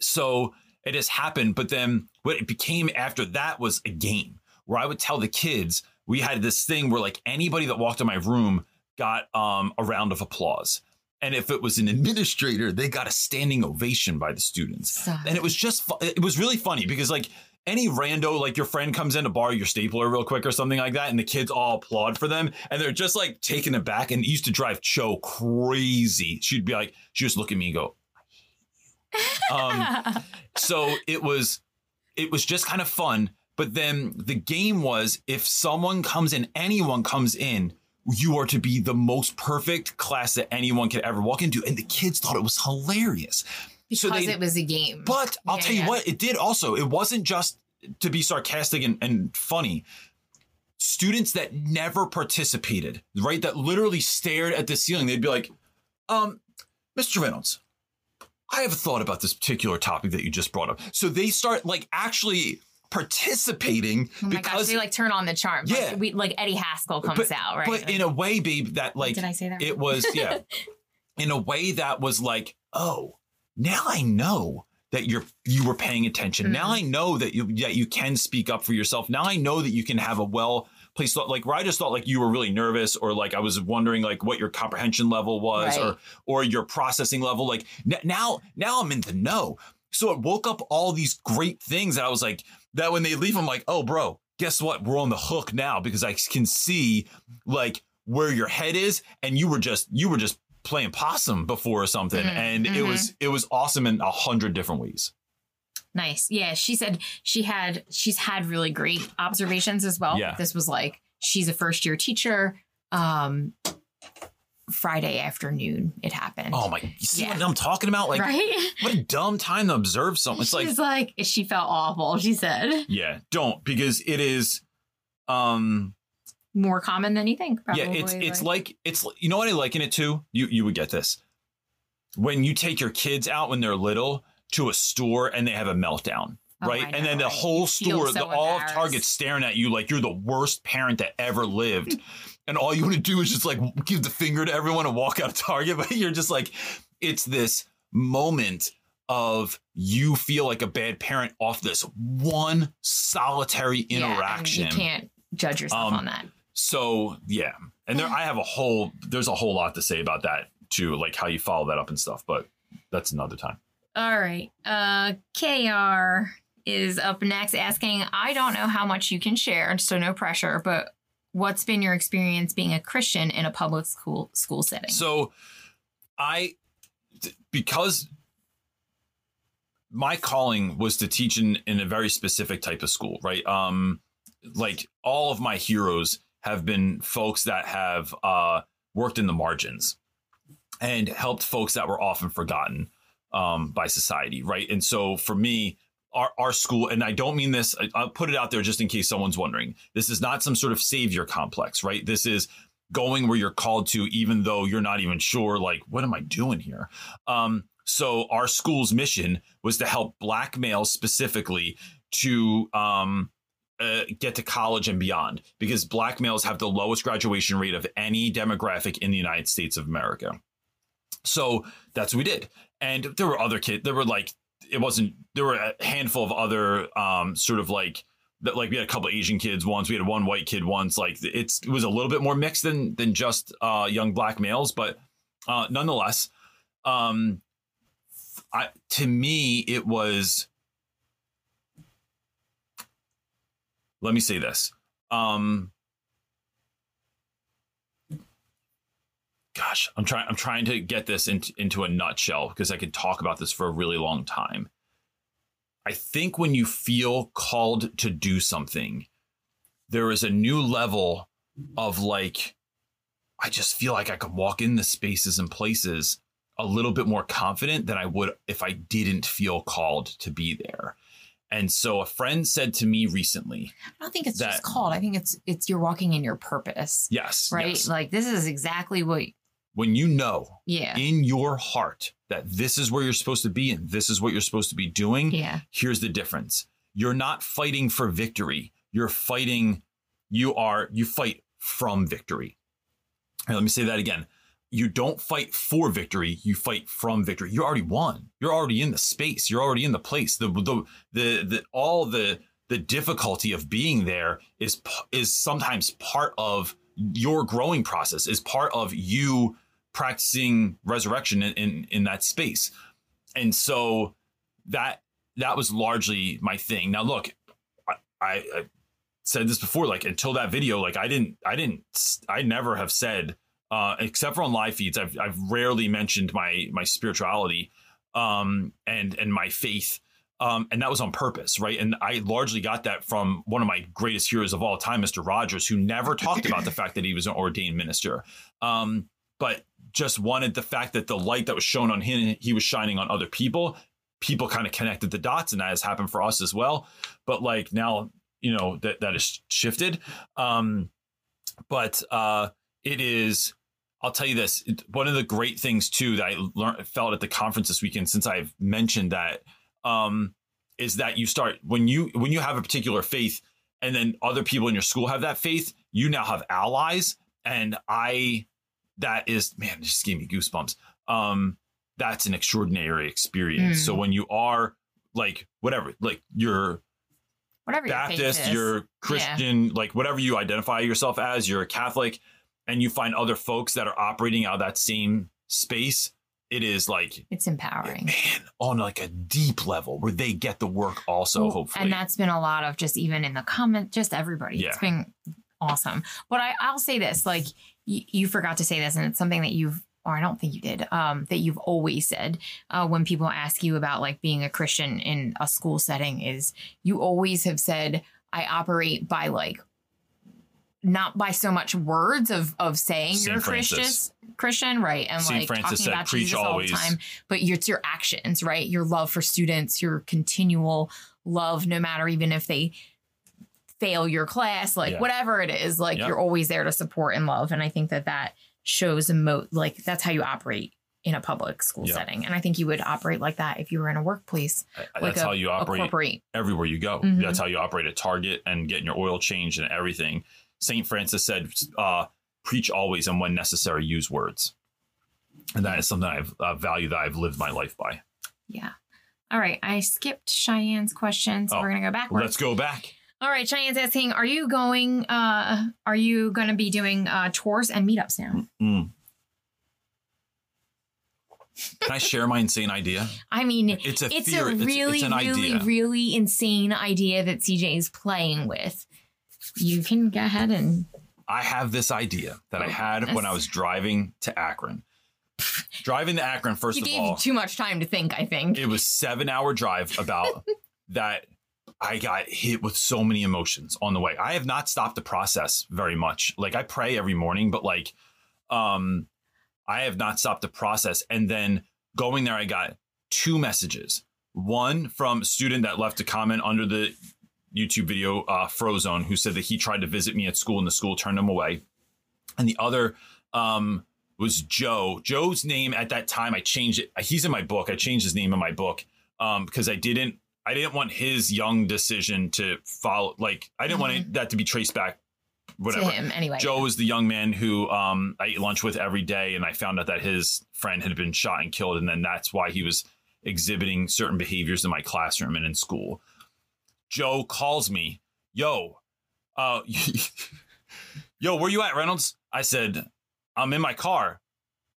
so it has happened, but then what it became after that was a game where I would tell the kids we had this thing where like anybody that walked in my room got um a round of applause. And if it was an administrator, they got a standing ovation by the students Stop. and it was just fu- it was really funny because like any rando like your friend comes in to borrow your stapler real quick or something like that and the kids all applaud for them and they're just like taken aback and it used to drive cho crazy she'd be like she just look at me and go um so it was it was just kind of fun but then the game was if someone comes in anyone comes in you are to be the most perfect class that anyone could ever walk into and the kids thought it was hilarious because so they- it was a game. but I'll Yeah, tell you yeah. what, it did also. It wasn't just to be sarcastic and, and funny. Students that never participated, right? That literally stared at the ceiling. They'd be like, um, Mr. Reynolds, I have a thought about this particular topic that you just brought up. So they start like actually participating Oh my gosh, because they like turn on the charm. Yeah. Like, we, like Eddie Haskell comes but, out, right? but in a way, babe, that like Did I say that? it was yeah in a way that was like oh now i know that you're you were paying attention now Mhm. i know that you that you can speak up for yourself now i know that you can have a well placed thought like where i just thought like you were really nervous or like i was wondering like what your comprehension level was Right. or or your processing level like n- now now i'm in the know so it woke up all these great things that i was like that when they leave i'm like oh bro guess what we're on the hook now because i can see like where your head is and you were just you were just playing possum before or something Mhm, and it mhm. was it was awesome in a hundred different ways Nice. Yeah, she said she had she's had really great observations as well. Yeah. This was like she's a first year teacher. Um Friday afternoon it happened. oh my you see Yeah. what i'm talking about like right? what a dumb time to observe something it's like She's like she felt awful, she said. yeah don't because it is um more common than you think. Probably. Yeah, it's it's like it's you know what I liken it to. You you would get this when you take your kids out when they're little to a store and they have a meltdown. Oh, Right. And then the whole You store, so the, all. Target's staring at you like you're the worst parent that ever lived. and all you want to do is just like give the finger to everyone and walk out of Target. But you're just like, it's this moment of you feel like a bad parent off this one solitary Yeah, interaction. you can't judge yourself Um, on that. So yeah, and there I have a whole there's a whole lot to say about that too, like how you follow that up and stuff. But that's another time. All right. Uh KR is up next asking, I don't know how much you can share, so no pressure, but what's been your experience being a Christian in a public school school setting? So I because my calling was to teach in, in a very specific type of school, right? Um like all of my heroes have been folks that have uh worked in the margins and helped folks that were often forgotten um by society, right? And so for me our, our school, and I don't mean this, I, I'll put it out there just in case someone's wondering. This is not some sort of savior complex, right? This is going where you're called to, even though you're not even sure, like, what am I doing here? Um, so our school's mission was to help black males specifically to um, uh, get to college and beyond, because black males have the lowest graduation rate of any demographic in the United States of America. So that's what we did. And there were other kids, there were like, it wasn't, there were a handful of other um, sort of like, that like we had a couple Asian kids once, we had one white kid once. Like it's it was a little bit more mixed than than just uh, young black males, but uh, nonetheless, um, I, to me it was. Let me say this. Um, gosh, I'm trying. I'm trying to get this into into a nutshell because I could talk about this for a really long time. I think when you feel called to do something, there is a new level of like, I just feel like I could walk in the spaces and places a little bit more confident than I would if I didn't feel called to be there. And so a friend said to me recently, I don't think it's that- just called. I think it's it's you're walking in your purpose. yes, Right? yes. Like this is exactly what when you know yeah. in your heart that this is where you're supposed to be and this is what you're supposed to be doing, Yeah. here's the difference. You're not fighting for victory. You're fighting, you are, you fight from victory. And let me say that again. You don't fight for victory, you fight from victory. You already won. You're already in the space. You're already in the place. The the the, the all the the difficulty of being there is is sometimes part of your growing process, is part of you practicing resurrection in, in, in that space. And so that that was largely my thing. Now, look, I, I, said this before. Like until that video, like I didn't, I didn't, I never have said, uh, except for on live feeds, I've I've rarely mentioned my my spirituality, um, and and my faith. Um, and that was on purpose, right? And I largely got that from one of my greatest heroes of all time, Mr. Rogers, who never talked about the fact that he was an ordained minister, um, but just wanted the fact that the light that was shown on him, he was shining on other people. People kind of connected the dots and that has happened for us as well. But like now you know that that is shifted. Um but uh it is i'll tell you this it- one of the great things too that i learned felt at the conference this weekend since i've mentioned that um is that you start when you when you have a particular faith and then other people in your school have that faith you now have allies. And i that is man just gave me goosebumps um that's an extraordinary experience Mm. so when you are like whatever like you're Whatever Baptist, is. you're Christian, like whatever you identify yourself as, you're a Catholic, and you find other folks that are operating out of that same space, it is like it's empowering. man on like a deep level where they get the work also, Well, hopefully. And that's been a lot of just even in the comment, just everybody. Yeah. It's been awesome. But I, I'll say this, like you, you forgot to say this, and it's something that you've, or I don't think you did, um, that you've always said uh, when people ask you about like being a Christian in a school setting is you always have said, I operate by like not by so much words of of saying Saint you're. Christian, Christian, right? And Saint like Francis talking said, about "Preach Jesus all always." the time, but it's your actions, right? Your love for students, your continual love, no matter even if they fail your class, like Yeah. whatever it is, like Yep. you're always there to support and love. And I think that that shows a mo like that's how you operate in a public school Yeah. setting. And I think you would operate like that if you were in a workplace, like that's a, how you operate everywhere you go. Mhm. That's how you operate at Target and getting your oil changed and everything. St. Francis said, uh, preach always and when necessary, use words. And that is something I've uh, value that I've lived my life by. Yeah. All right. I skipped Cheyenne's question, so Oh, we're gonna go backwards. Let's go back. All right, Cheyenne's asking, are you going uh are you gonna be doing uh tours and meetups now? Mm. Can I share my insane idea? I mean, It's a it's theory. a really, it's, an really, idea. really insane idea that CJ is playing with. You can go ahead and I have this idea that I Oh, had when I was driving to Akron. driving to Akron, first you of gave all, too much time to think, I think. it was seven hour drive about that I got hit with so many emotions on the way. I have not stopped to process very much. Like I pray every morning, but like um I have not stopped to process. And then going there, I got two messages. One from a student that left a comment under the YouTube video, uh, Frozone, who said that he tried to visit me at school and the school turned him away. And the other um, was Joe. Joe's name at that time, I changed it. He's in my book. I changed his name in my book um, because I didn't. I didn't want his young decision to follow. Like I didn't want that to be traced back. Whatever. To him, anyway. Joe was the young man who um, I ate lunch with every day, and I found out that his friend had been shot and killed, and then that's why he was exhibiting certain behaviors in my classroom and in school. Joe calls me, "Yo, uh, yo, where you at, Reynolds?" I said, "I'm in my car."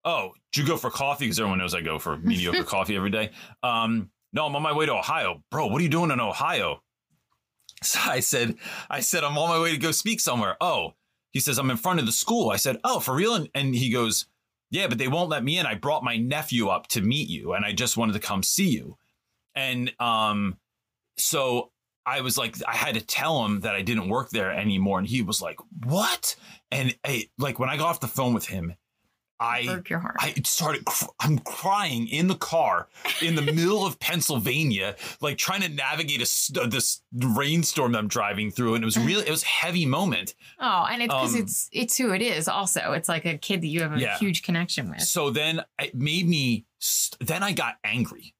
Oh, did you go for coffee? Because everyone knows I go for mediocre coffee every day. Um, no, I'm on my way to Ohio, bro. What are you doing in Ohio? So I said, I said, I'm on my way to go speak somewhere. Oh, he says, I'm in front of the school. I said, Oh, for real? And, and he goes, Yeah, but they won't let me in. I brought my nephew up to meet you and I just wanted to come see you. And um, so I was like, I had to tell him that I didn't work there anymore. And he was like, What? And I, like when I got off the phone with him, I broke your heart. I started, cr- I'm crying in the car in the middle of Pennsylvania, like trying to navigate a, this rainstorm that I'm driving through. And it was really, it was a heavy moment. oh, and it's because um, it's it's who it is. Also, it's like a kid that you have a Yeah. huge connection with. So then it made me, st- then I got angry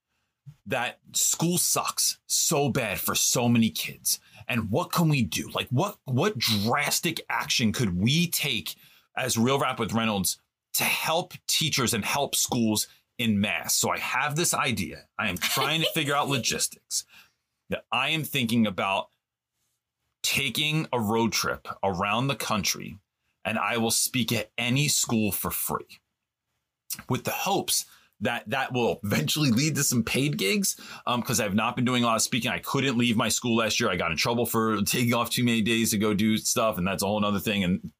that school sucks so bad for so many kids. And what can we do? Like what, what drastic action could we take as Real Rap with Reynolds to help teachers and help schools in mass? So I have this idea. I am trying to figure out logistics. That I am thinking about taking a road trip around the country and I will speak at any school for free with the hopes that that will eventually lead to some paid gigs um, because I've not been doing a lot of speaking. I couldn't leave my school last year. I got in trouble for taking off too many days to go do stuff, and that's a whole other thing. And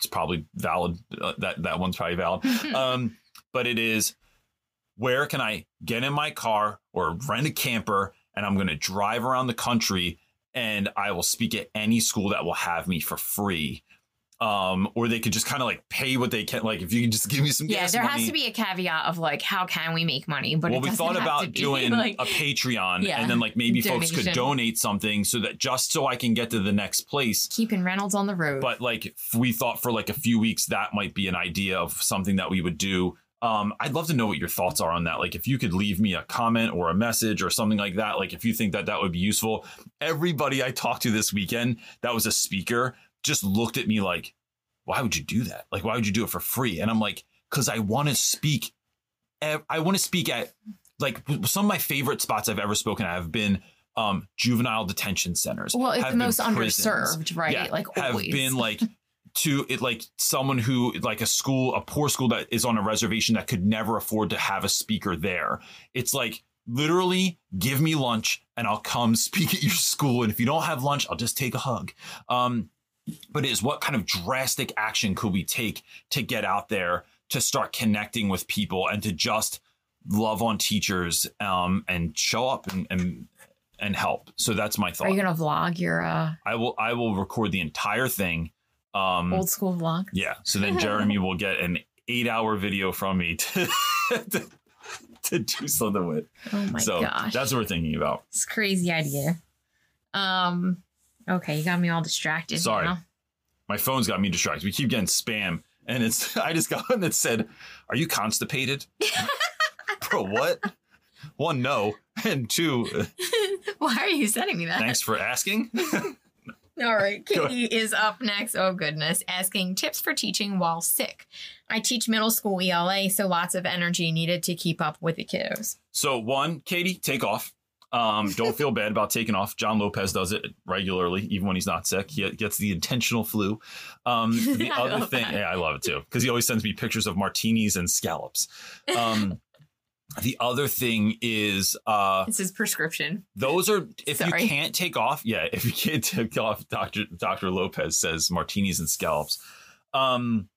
it's probably valid. Uh, that that one's probably valid. um, but it is where can I get in my car or rent a camper and I'm going to drive around the country and I will speak at any school that will have me for free. Um, or they could just kind of like pay what they can. Like if you can just give me some yeah, there money. has to be a caveat of like, how can we make money? But well, we thought about doing like, a Patreon Yeah, and then like maybe folks could donate something so that just so I can get to the next place. keeping Reynolds on the road. But like we thought for like a few weeks that might be an idea of something that we would do. Um, I'd love to know what your thoughts are on that. Like if you could leave me a comment or a message or something like that. Like if you think that that would be useful. Everybody I talked to this weekend that was a speaker just looked at me like, why would you do that? Like why would you do it for free? And I'm like, because I want to speak. I want to speak at like some of my favorite spots I've ever spoken at have been um, juvenile detention centers. well, it's the most prisons underserved, right? yeah, like have always. been like to it like someone who like a school a poor school that is on a reservation that could never afford to have a speaker there it's like literally give me lunch and i'll come speak at your school and if you don't have lunch i'll just take a hug um but is what kind of drastic action could we take to get out there to start connecting with people and to just love on teachers um and show up and and and help so that's my thought Are you gonna vlog your uh, I will I will record the entire thing. Um old school vlog? yeah. So then Jeremy will get an eight hour video from me to to, to do something with. Oh my so gosh, that's what we're thinking about. it's a crazy idea. Um, Okay, you got me all distracted. Sorry. now. My phone's got me distracted. We keep getting spam, and it's I just got one that said, "Are you constipated?" Bro, what? One, no, and two, uh, Why are you sending me that? thanks for asking. All right, Katie is up next. Oh goodness, asking tips for teaching while sick. I teach middle school ELA, so lots of energy needed to keep up with the kiddos. So one, Katie, take off. Um, don't feel bad about taking off. John Lopez does it regularly, even when he's not sick. He gets the intentional flu. Um, the other thing, yeah, I love it too, because he always sends me pictures of martinis and scallops. Um, the other thing is uh, This is prescription. those are if Sorry. you can't take off, yeah, if you can't take off, Doctor Doctor Lopez says martinis and scallops. Um,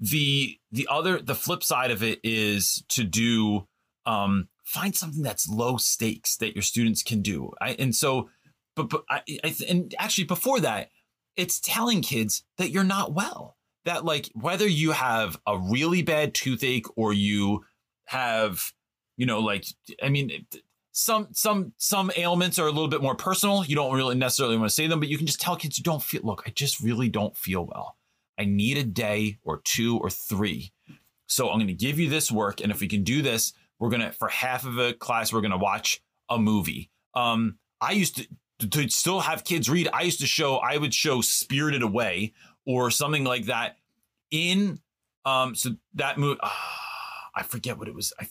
the the other the flip side of it is to do um find something that's low stakes that your students can do. I and so, but but I, I and actually before that, it's telling kids that you're not well. That like whether you have a really bad toothache or you have, you know, like I mean, some some some ailments are a little bit more personal. You don't really necessarily want to say them, but you can just tell kids you don't feel. Look, I just really don't feel well. I need a day or two or three. So I'm going to give you this work, and if we can do this, we're gonna for half of a class we're gonna watch a movie. Um, I used to to still have kids read. I used to show I would show Spirited Away or something like that in um so that movie ah, I forget what it was. I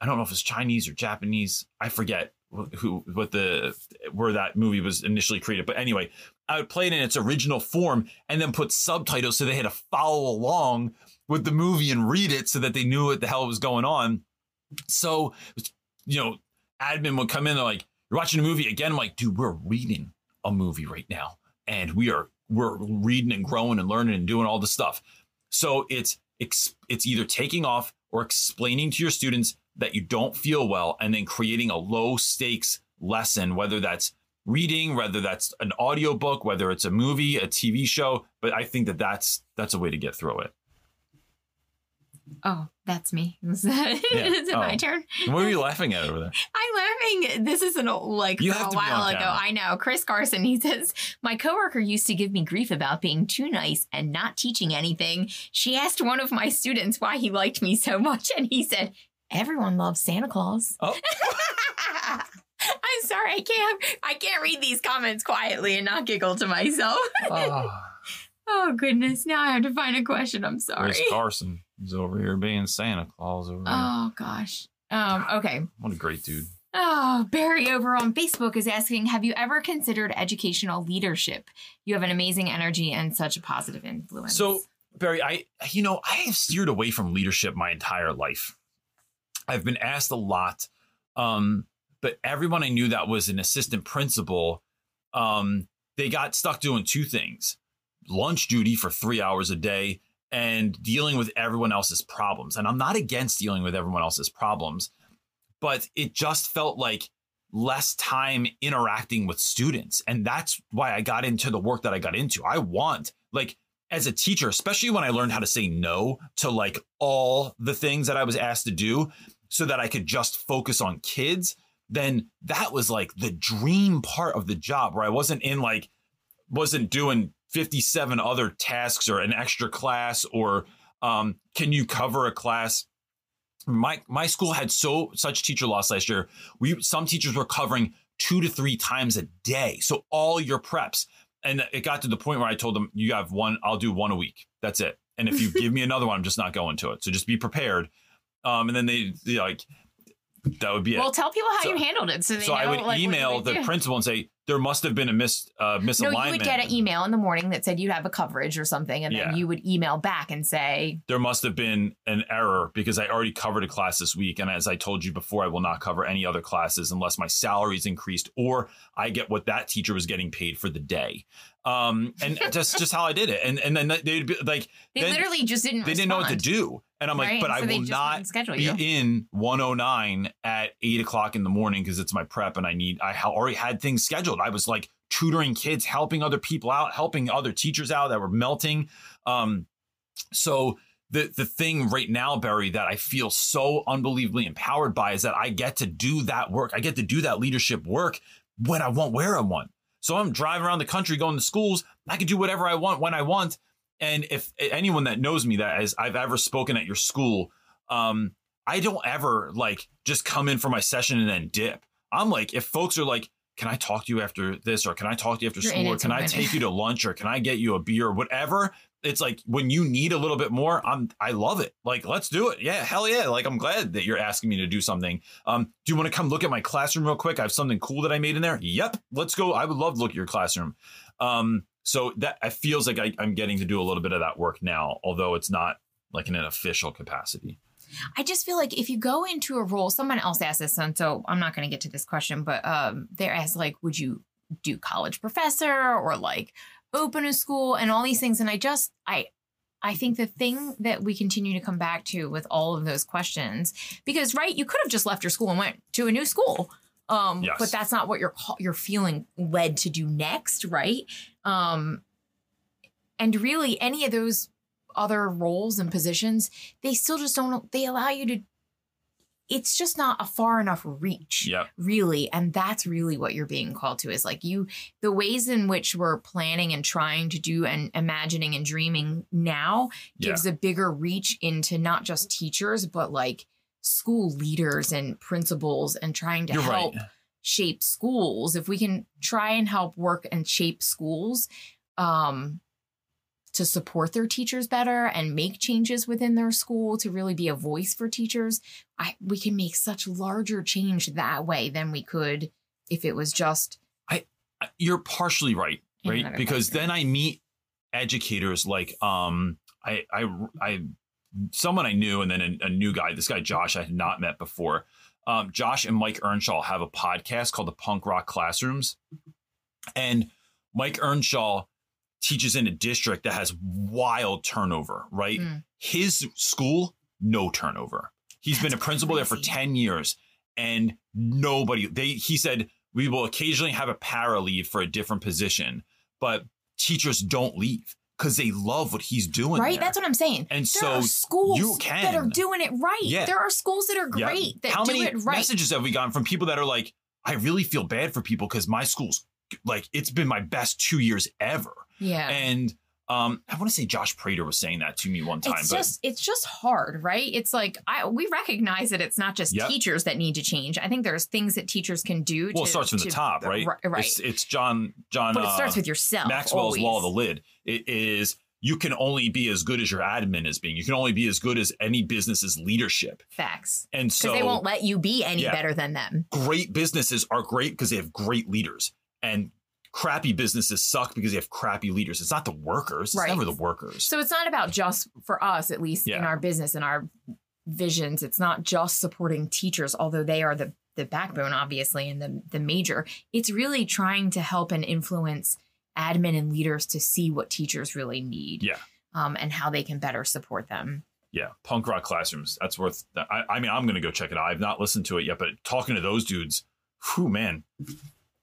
I don't know if it's Chinese or Japanese. I forget who what the where that movie was initially created. But anyway, I would play it in its original form and then put subtitles so they had to follow along with the movie and read it so that they knew what the hell was going on. So, you know, admin would come in, they're like, You're watching a movie again. I'm like, dude, we're reading a movie right now. And we are we're reading and growing and learning and doing all this stuff. So it's it's either taking off or explaining to your students that you don't feel well and then creating a low stakes lesson, whether that's reading, whether that's an audiobook, whether it's a movie, a TV show. But I think that that's that's a way to get through it. Oh, that's me. Is, that, Yeah. is it my Oh. turn? What are you laughing at over there? I'm laughing. This is an old, like You from a to be on while ago. camera. I know. Chris Carson, he says, My coworker used to give me grief about being too nice and not teaching anything. She asked one of my students why he liked me so much, and he said, Everyone loves Santa Claus. Oh. I'm sorry, I can't I can't read these comments quietly and not giggle to myself. Ah. oh goodness, now I have to find a question. I'm sorry. Where's Carson? He's over here being Santa Claus over here. Oh gosh. Um, okay. What a great dude. Oh, Barry over on Facebook is asking Have you ever considered educational leadership? You have an amazing energy and such a positive influence. So, Barry, I you know, I have steered away from leadership my entire life. I've been asked a lot. Um, but everyone I knew that was an assistant principal, um, they got stuck doing two things lunch duty for three hours a day and dealing with everyone else's problems. And I'm not against dealing with everyone else's problems, but it just felt like less time interacting with students. And that's why I got into the work that I got into. I want, like, as a teacher, especially when I learned how to say no to like all the things that I was asked to do so that I could just focus on kids, then that was like the dream part of the job where I wasn't in like, wasn't doing 57 other tasks or an extra class or um, can you cover a class? My my school had so such teacher loss last year. We some teachers were covering two to three times a day. So all your preps. And it got to the point where I told them, you have one, I'll do one a week. That's it. And if you give me another one, I'm just not going to it. So just be prepared. Um, and then they, they like, that would be it. well, tell people how So- you handled it. So, they so know, I would like, email the do. principal and say, there must have been a mis, uh, misalignment. No, you would get an email in the morning that said you'd have a coverage or something, and Yeah. then you would email back and say, there must have been an error because I already covered a class this week. And as I told you before, I will not cover any other classes unless my salary is increased or I get what that teacher was getting paid for the day. Um, and just just how I did it. And and then they'd be like, they literally just didn't. they didn't know what to do. And I'm like, but I So they will not schedule be you. in 109 at eight o'clock in the morning because it's my prep and I need, I ha- already had things scheduled. I was like tutoring kids, helping other people out, helping other teachers out that were melting. Um, so the, the thing right now, Barry, that I feel so unbelievably empowered by is that I get to do that work. I get to do that leadership work when I want, where I want. So I'm driving around the country going to schools. I can do whatever I want when I want. And if anyone that knows me that as I've ever spoken at your school, um, I don't ever like just come in for my session and then dip. I'm like, if folks are like, can I talk to you after this, or can I talk to you after You're school, or can I it. take you to lunch, or can I get you a beer, or whatever? It's like when you need a little bit more, I'm I love it. Like, let's do it. Yeah, hell yeah. Like I'm glad that you're asking me to do something. Um, do you want to come look at my classroom real quick? I have something cool that I made in there. Yep, let's go. I would love to look at your classroom. Um, so that it feels like I, I'm getting to do a little bit of that work now, although it's not like in an official capacity. I just feel like if you go into a role, someone else asked this, and so I'm not going to get to this question, but um, they're asked like, would you do college professor or like open a school and all these things? And I just, I, I think the thing that we continue to come back to with all of those questions, because right, you could have just left your school and went to a new school. Um, Yes. but that's not what you're you're feeling led to do next, right? Um, and really, any of those other roles and positions, they still just don't. They allow you to. It's just not a far enough reach Yep. really and that's really what you're being called to is like you the ways in which we're planning and trying to do and imagining and dreaming now Yeah. gives a bigger reach into not just teachers but like school leaders and principals and trying to You're help right. shape schools if we can try and help work and shape schools um to support their teachers better and make changes within their school to really be a voice for teachers I, we can make such larger change that way than we could if it was just I- You're partially right, right? Because then I meet educators like um I I I someone I knew and then a, a new guy. This guy Josh I had not met before. Um, Josh and Mike Earnshaw have a podcast called the Punk Rock Classrooms, and Mike Earnshaw teaches in a district that has wild turnover. Right, Mm. his school no turnover. He's been a That's principal there for 10 years and nobody they he said we will occasionally have a para leave for a different position, but teachers don't leave because they love what he's doing. right there. that's what i'm saying And there so are schools you can. that are doing it right Yeah. there are schools that are Yeah. great that How do many it right messages have we gotten from people that are like, I really feel bad for people because my school's like it's been my best two years ever. Yeah And um, I want to say Josh Prater was saying that to me one time, it's just it's just hard right it's like i we recognize that it's not just Yep. teachers that need to change i think there's things that teachers can do well, to, it starts from the to- top, right? right. It's, it's John John but it starts uh, with yourself Maxwell's law of the lid. It is you can only be as good as your admin is being. You can only be as good as any business's leadership. facts And so they won't let you be any Yeah. better than them great businesses are great because they have great leaders. And crappy businesses suck because they have crappy leaders. It's not the workers. It's Right. never the workers. So it's not about just for us, at least in our business and our visions. It's not just supporting teachers, although they are the the backbone, obviously, and the the major. It's really trying to help and influence admin and leaders to see what teachers really need. Yeah. Um, and how they can better support them. yeah. Punk rock classrooms. That's worth I, I mean, I'm gonna go check it out. I've not listened to it yet, but talking to those dudes, whew man,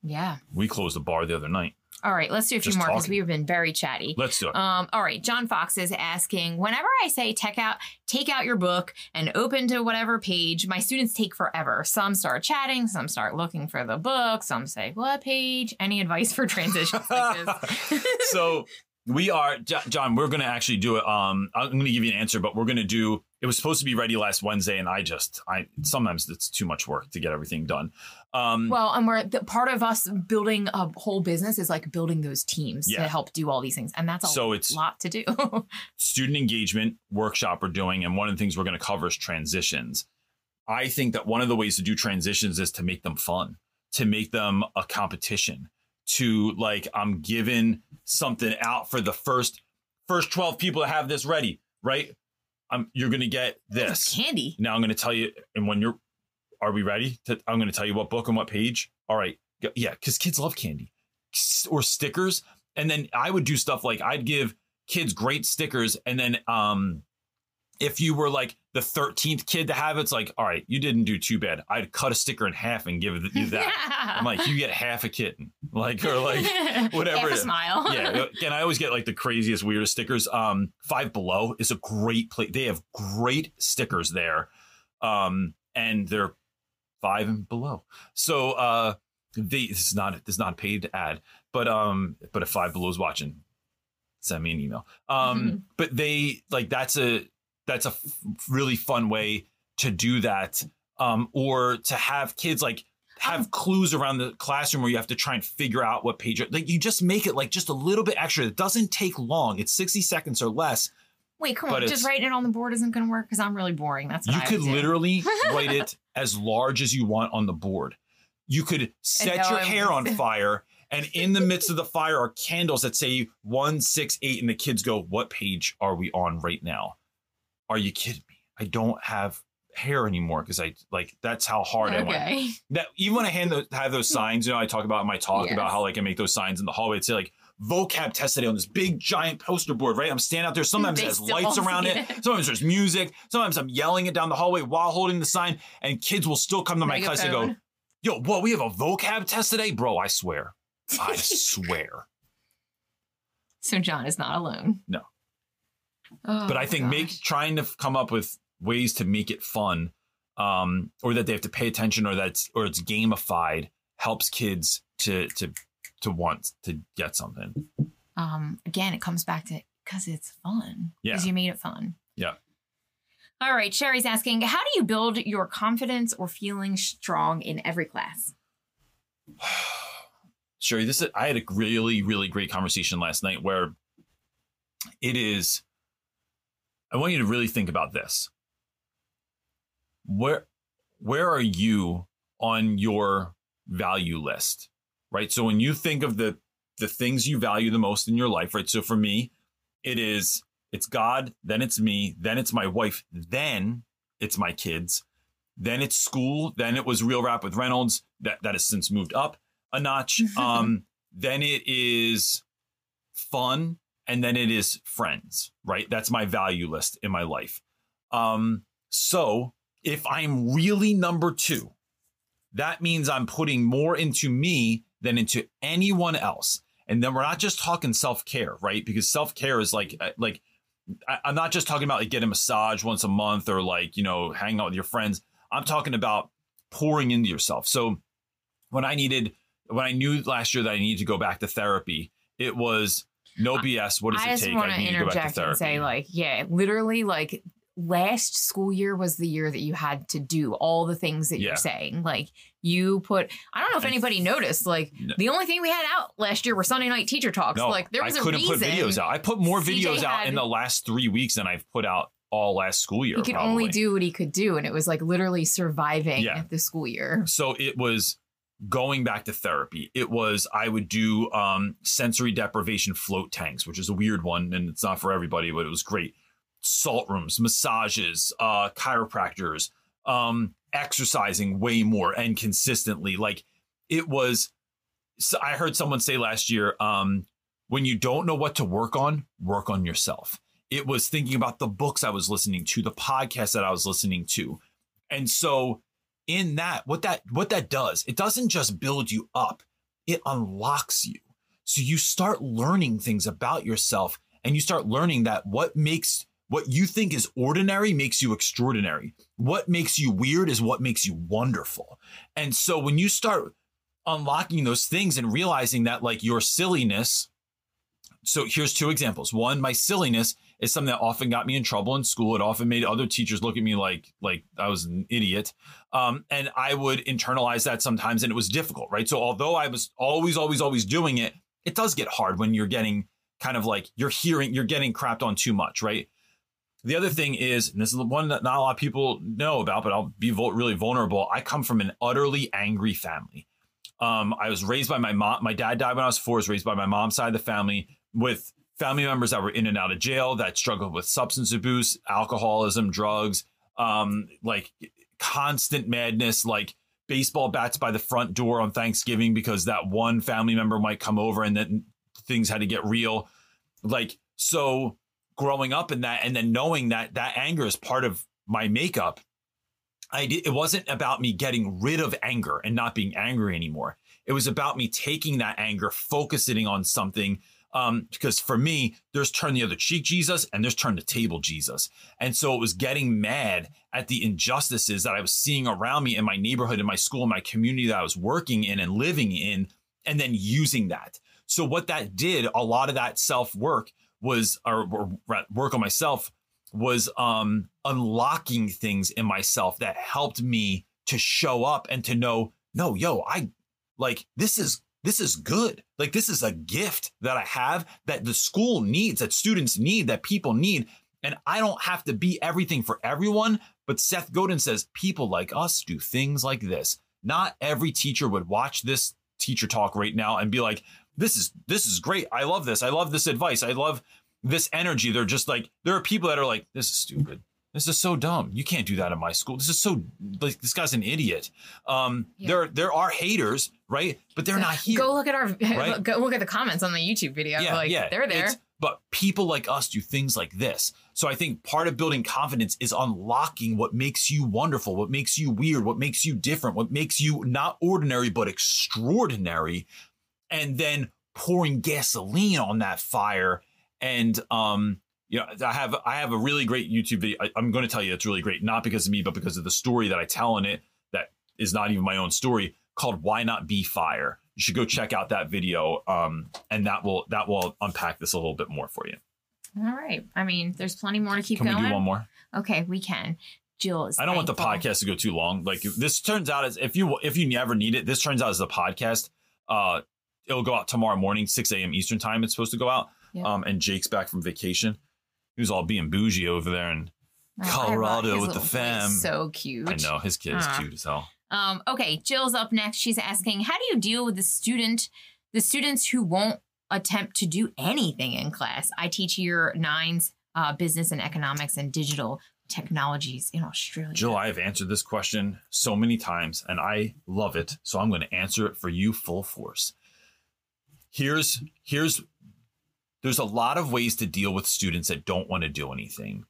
Yeah. we closed the bar the other night. All right, let's do a few Just more because we've been very chatty. Let's do it. Um, all right, John Fox is asking, whenever I say take out take out your book and open to whatever page, my students take forever. Some start chatting, some start looking for the book, some say, What page? Any advice for transitions like this? so we are John. We're going to actually do it. Um, I'm going to give you an answer, but we're going to do. It was supposed to be ready last Wednesday, and I just, I sometimes it's too much work to get everything done. Um, well, and we're the, part of us building a whole business is like building those teams Yeah. to help do all these things. And that's a so it's lot to do. student engagement workshop we're doing, and one of the things we're going to cover is transitions. I think that one of the ways to do transitions is to make them fun, to make them a competition, to like I'm giving something out for the first first 12 people to have this ready, right? I'm you're going to get this. candy. Now I'm going to tell you, and when you're, are we ready? To, I'm going to tell you what book and what page. All right, Go- yeah, because kids love candy or stickers, and then I would do stuff like I'd give kids great stickers, and then um, if you were like the 13th kid to have it, it's like, all right, you didn't do too bad. I'd cut a sticker in half and give you that. I'm like, you get half a kitten, like or like whatever Half smile. yeah, and I always get like the craziest, weirdest stickers. Um, Five Below is a great place. They have great stickers there, um, and they're five and below. So, uh, they this is not this is not a paid ad, but um, but if Five Below is watching, send me an email. Um, Mhm. but they like that's a that's a f- really fun way to do that. Um, or to have kids like have clues around the classroom where you have to try and figure out what page like you just make it like just a little bit extra. It doesn't take long. It's 60 seconds or less. Wait, come But on. Just writing it on the board isn't going to work because I'm really boring. That's what You I could literally write it as large as you want on the board. You could set your I'm- hair on fire, and in the midst of the fire are candles that say one, six, eight, and the kids go, What page are we on right now? Are you kidding me? I don't have hair anymore because I like that's how hard I went. Okay. That even when I hand those, have those hmm. signs, you know, I talk about in my talk Yes. about how like I make those signs in the hallway. It's like vocab test today on this big giant poster board, right? I'm standing out there. Sometimes They it has lights around it. it. Sometimes there's music. Sometimes I'm yelling it down the hallway while holding the sign, and kids will still come to my class and go, "Yo, what? We have a vocab test today, bro? I swear, I swear." So John is not alone. No. Oh, but I think make trying to come up with ways to make it fun, um, or that they have to pay attention, or that's or it's gamified helps kids to to to want to get something. um again it comes back to because it's fun Yeah. because you made it fun Yeah. all right sherry's asking how do you build your confidence or feeling strong in every class Sherry, this is, I had a really, really great conversation last night where it is. I want you to really think about this. Where, where are you on your value list, right? So when you think of the the things you value the most in your life, right? So for me, it is it's God, then it's me, then it's my wife, then it's my kids, then it's school, then it was Real Rap with Reynolds that that has since moved up a notch. Um, then it is fun, and then it is friends, right? That's my value list in my life. Um, so if I'm really number two, that means I'm putting more into me than into anyone else. And then we're not just talking self care, right? Because self care is like, uh, like, I, I'm not just talking about like getting a massage once a month or like, you know, hanging out with your friends. I'm talking about pouring into yourself. So when I needed, when I knew last year that I needed to go back to therapy, it was no BS. What does I it take? I need to go back to interject therapy. and say, like, yeah, literally, like last school year was the year that you had to do all the things that Yeah. you're saying. Like, you put, I don't know if And- anybody noticed, like, No. the only thing we had out last year were Sunday night teacher talks. no, like, there was I a couldn't reason put videos out. I put more CJ videos out in the last three weeks than I've put out all last school year. He could probably. only do what he could do, and it was like literally surviving Yeah. the school year. so it was going back to therapy it was i would do um sensory deprivation float tanks which is a weird one and it's not for everybody but it was great. Salt rooms massages uh chiropractors um exercising way more and consistently. Like it was so i heard someone say last year um when you don't know what to work on work on yourself. It was thinking about the books i was listening to the podcasts that i was listening to. And so in that what that what that does it doesn't just build you up it unlocks you. So you start learning things about yourself and you start learning that what makes what you think is ordinary makes you extraordinary. What makes you weird is what makes you wonderful. And so when you start unlocking those things and realizing that like your silliness so here's two examples. One my silliness is something that often got me in trouble in school it often made other teachers look at me like like i was an idiot um, and I would internalize that sometimes, and it was difficult, right? So although I was always, always, always doing it, it does get hard when you're getting kind of like you're hearing, you're getting crapped on too much, right? The other thing is, and this is the one that not a lot of people know about, but I'll be really vulnerable. I come from an utterly angry family. Um, I was raised by my mom. My dad died when I was four. I was raised by my mom's side of the family with family members that were in and out of jail that struggled with substance abuse, alcoholism, drugs, um, like constant madness, like baseball bats by the front door on Thanksgiving because that one family member might come over and then things had to get real. Like, so growing up in that and then knowing that that anger is part of my makeup, I did, it wasn't about me getting rid of anger and not being angry anymore. It was about me taking that anger, focusing on something, Um, because for me, there's turn the other cheek Jesus and there's turn the table Jesus. And so it was getting mad at the injustices that I was seeing around me in my neighborhood, in my school, in my community that I was working in and living in, and then using that. So what that did, a lot of that self work was, or, or work on myself was um, unlocking things in myself that helped me to show up and to know, no, yo, I like this is this is good. Like this is a gift that I have that the school needs, that students need, that people need. And I don't have to be everything for everyone. But Seth Godin says people like us do things like this. Not every teacher would watch this teacher talk right now and be like, this is this is great. I love this. I love this advice. I love this energy. They're just like, there are people that are like, this is stupid. This is so dumb. You can't do that in my school. This is so like this guy's an idiot. Um, yeah. there there are haters, right? But they're not here. Go look at our right? go look at the comments on the YouTube video. Yeah, like, yeah. They're there. It's, but people like us do things like this. So I think part of building confidence is unlocking what makes you wonderful, what makes you weird, what makes you different, what makes you not ordinary but extraordinary, and then pouring gasoline on that fire and um you know, I have I have a really great YouTube video. I, am going to tell you it's really great, not because of me, but because of the story that I tell in it that is not even my own story called "Why Not Be Fire." You should go check out that video, um, and that will that will unpack this a little bit more for you. All right. I mean, there's plenty more to keep can going. We do one more? Okay, we can. Jill is. I don't thankful. want the podcast to go too long. Like this turns out as if you if you never need it, this turns out as a podcast. Uh, it'll go out tomorrow morning, 6 a.m. Eastern time. It's supposed to go out. Yep. Um, and Jake's back from vacation he was all being bougie over there in oh, Colorado with the fam. So cute. I know his kid is uh. cute as hell. Um, okay, Jill's up next. She's asking, how do you deal with the student, the students who won't attempt to do anything in class? I teach year nines, uh, business and economics and digital technologies in Australia. Jill, I have answered this question so many times and I love it. So I'm going to answer it for you full force. Here's here's there's a lot of ways to deal with students that don't want to do anything.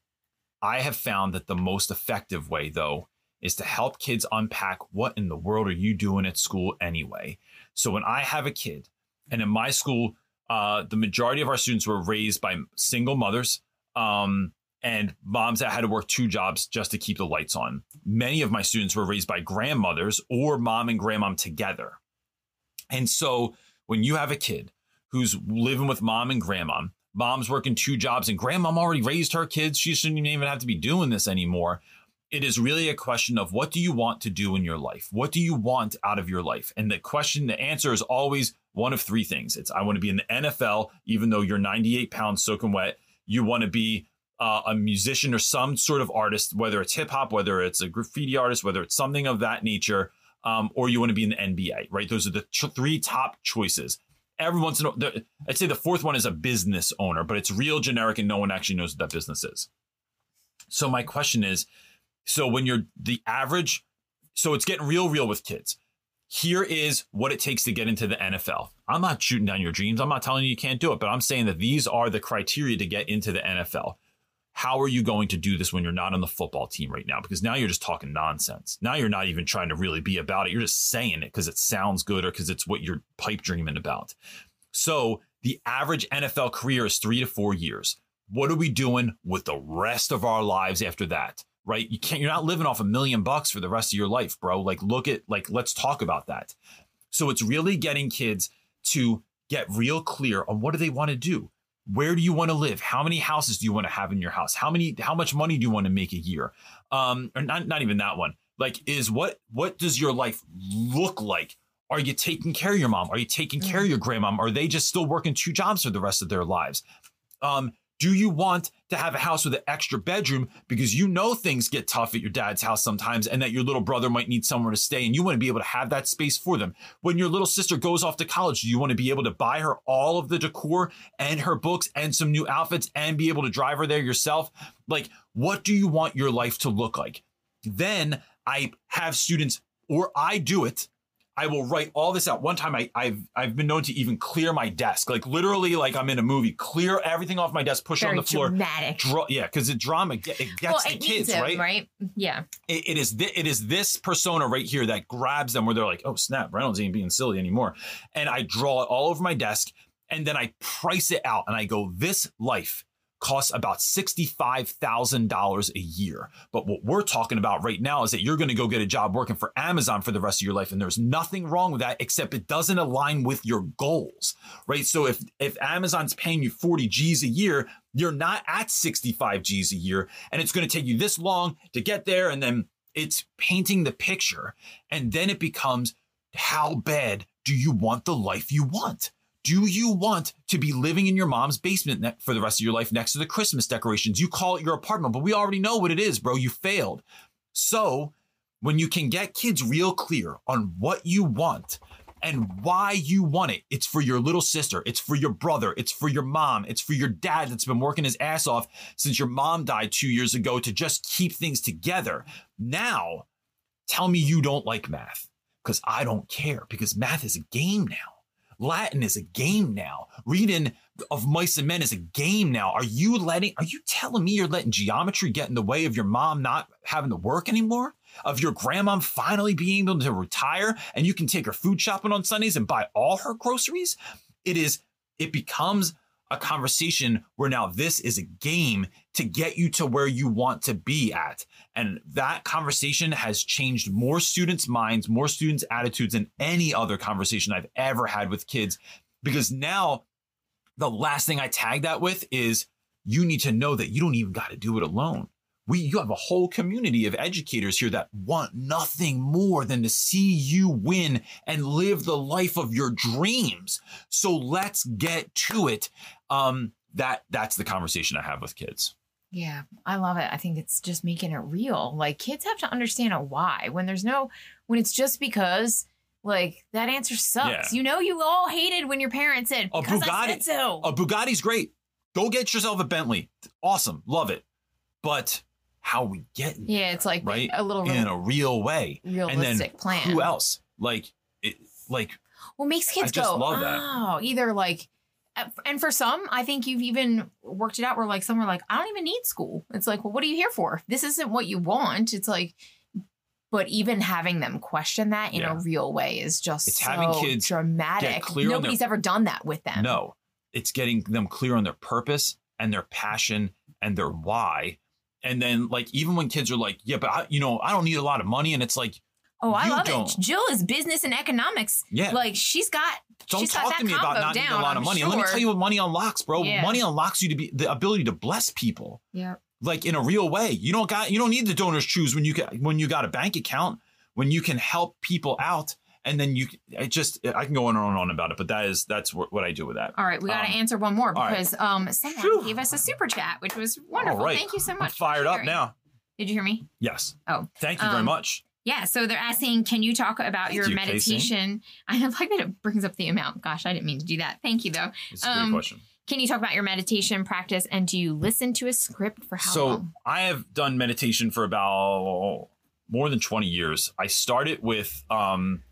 I have found that the most effective way, though, is to help kids unpack what in the world are you doing at school anyway. So when I have a kid, and in my school, uh, the majority of our students were raised by single mothers um, and moms that had to work two jobs just to keep the lights on. Many of my students were raised by grandmothers or mom and grandmom together. And so when you have a kid who's living with mom and grandma. Mom's working two jobs and grandmom already raised her kids. She shouldn't even have to be doing this anymore. It is really a question of what do you want to do in your life? What do you want out of your life? And the question, the answer is always one of three things. It's I want to be in the NFL, even though you're 98 pounds soaking wet. You want to be uh, a musician or some sort of artist, whether it's hip hop, whether it's a graffiti artist, whether it's something of that nature, um, or you want to be in the NBA, right? Those are the three top choices every once in a while, I'd say the fourth one is a business owner, but it's real generic and no one actually knows what that business is. So my question is, so when you're the average, so it's getting real, real with kids. Here is what it takes to get into the NFL. I'm not shooting down your dreams. I'm not telling you you can't do it, but I'm saying that these are the criteria to get into the NFL how are you going to do this when you're not on the football team right now? Because now you're just talking nonsense. Now you're not even trying to really be about it. You're just saying it because it sounds good or because it's what you're pipe dreaming about. So the average NFL career is three to four years. What are we doing with the rest of our lives after that? Right? You can't, you're not living off a million bucks for the rest of your life, bro. Like, look at, like, let's talk about that. So it's really getting kids to get real clear on what do they want to do? Where do you want to live? How many houses do you want to have in your house? How many how much money do you want to make a year? Um or not not even that one. Like is what what does your life look like? Are you taking care of your mom? Are you taking care of mm. your grandmom? Are they just still working two jobs for the rest of their lives? Um do you want to have a house with an extra bedroom because you know things get tough at your dad's house sometimes and that your little brother might need somewhere to stay and you want to be able to have that space for them? When your little sister goes off to college, do you want to be able to buy her all of the decor and her books and some new outfits and be able to drive her there yourself? Like, what do you want your life to look like? Then I have students, or I do it I will write all this out. One time I, have I've been known to even clear my desk, like literally like I'm in a movie, clear everything off my desk, push Very it on the floor. Dramatic. Draw, yeah, because the drama it gets well, the kids, it, right? Right. Yeah. It, it is th- it is this persona right here that grabs them where they're like, oh snap, Reynolds ain't being silly anymore. And I draw it all over my desk. and then I price it out and I go, this life costs about $65,000 a year. But what we're talking about right now is that you're going to go get a job working for Amazon for the rest of your life. And there's nothing wrong with that, except it doesn't align with your goals, right? So if, if Amazon's paying you 40 G's a year, you're not at 65 G's a year. And it's going to take you this long to get there. And then it's painting the picture. And then it becomes how bad do you want the life you want? Do you want to be living in your mom's basement ne- for the rest of your life next to the Christmas decorations? You call it your apartment, but we already know what it is, bro. You failed. So, when you can get kids real clear on what you want and why you want it, it's for your little sister, it's for your brother, it's for your mom, it's for your dad that's been working his ass off since your mom died two years ago to just keep things together. Now, tell me you don't like math because I don't care because math is a game now. Latin is a game now. Reading of mice and men is a game now. Are you letting, are you telling me you're letting geometry get in the way of your mom not having to work anymore? Of your grandma finally being able to retire and you can take her food shopping on Sundays and buy all her groceries? It is, it becomes a conversation where now this is a game to get you to where you want to be at. And that conversation has changed more students' minds, more students' attitudes than any other conversation I've ever had with kids. Because now the last thing I tag that with is you need to know that you don't even got to do it alone. We, you have a whole community of educators here that want nothing more than to see you win and live the life of your dreams. So let's get to it. Um, that that's the conversation I have with kids. Yeah, I love it. I think it's just making it real. Like kids have to understand a why. When there's no, when it's just because, like that answer sucks. Yeah. You know, you all hated when your parents said, A "Because I Bugatti- said so." A Bugatti's great. Go get yourself a Bentley. Awesome. Love it. But how we get yeah, it's like right? a little in a real way. realistic and then plan. who else? Like it like What makes kids just go, love that. oh, either like, and for some, I think you've even worked it out where like some are like, I don't even need school. It's like, well, what are you here for? This isn't what you want. It's like, but even having them question that in Yeah. a real way is just It's so having kids dramatic. on their- Nobody's ever done that with them. No, it's getting them clear on their purpose and their passion and their why. And then, like, even when kids are like, yeah, but I, you know, I don't need a lot of money. And it's like, Oh, I You love don't. it. Jill is business and economics. yeah, Like she's got don't she's got talk to me about not needing a lot of I'm money. And let me tell you what money unlocks, bro. Yeah. Money unlocks you to be the ability to bless people. yeah. like in a real way. You don't got you don't need the DonorsChoose when you got when you got a bank account when you can help people out and then you it just I can go on and on and on about it, but that is that's what, I do with that. All right, we got to Um, answer one more all right. because um someone Phew. gave us a super chat, which was wonderful. All right. Thank you so I'm much. fired up now. Did you hear me? Yes. Oh. Thank you very Um, much. Yeah, so they're asking, can you talk about your you, meditation? I like that it brings up the amount. Gosh, I didn't mean to do that. Thank you, though. It's a great um, question. Can you talk about your meditation practice and do you listen to a script for how so long? I have done meditation for about more than 20 years. I started with um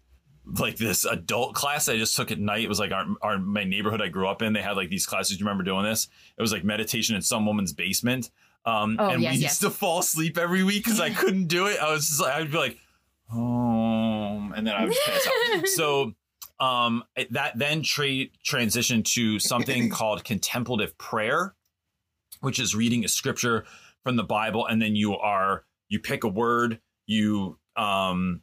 like this adult class I just took at night. It was like our, our my neighborhood I grew up in. They had like these classes. You remember doing this? It was like meditation in some woman's basement. Um, Oh, and yes, we yes. used to fall asleep every week because I couldn't do it. I was just like, I'd be like, oh, and then I would pass out. So um, that then tra- transitioned to something called contemplative prayer, which is reading a scripture from the Bible, and then you are you pick a word, you um,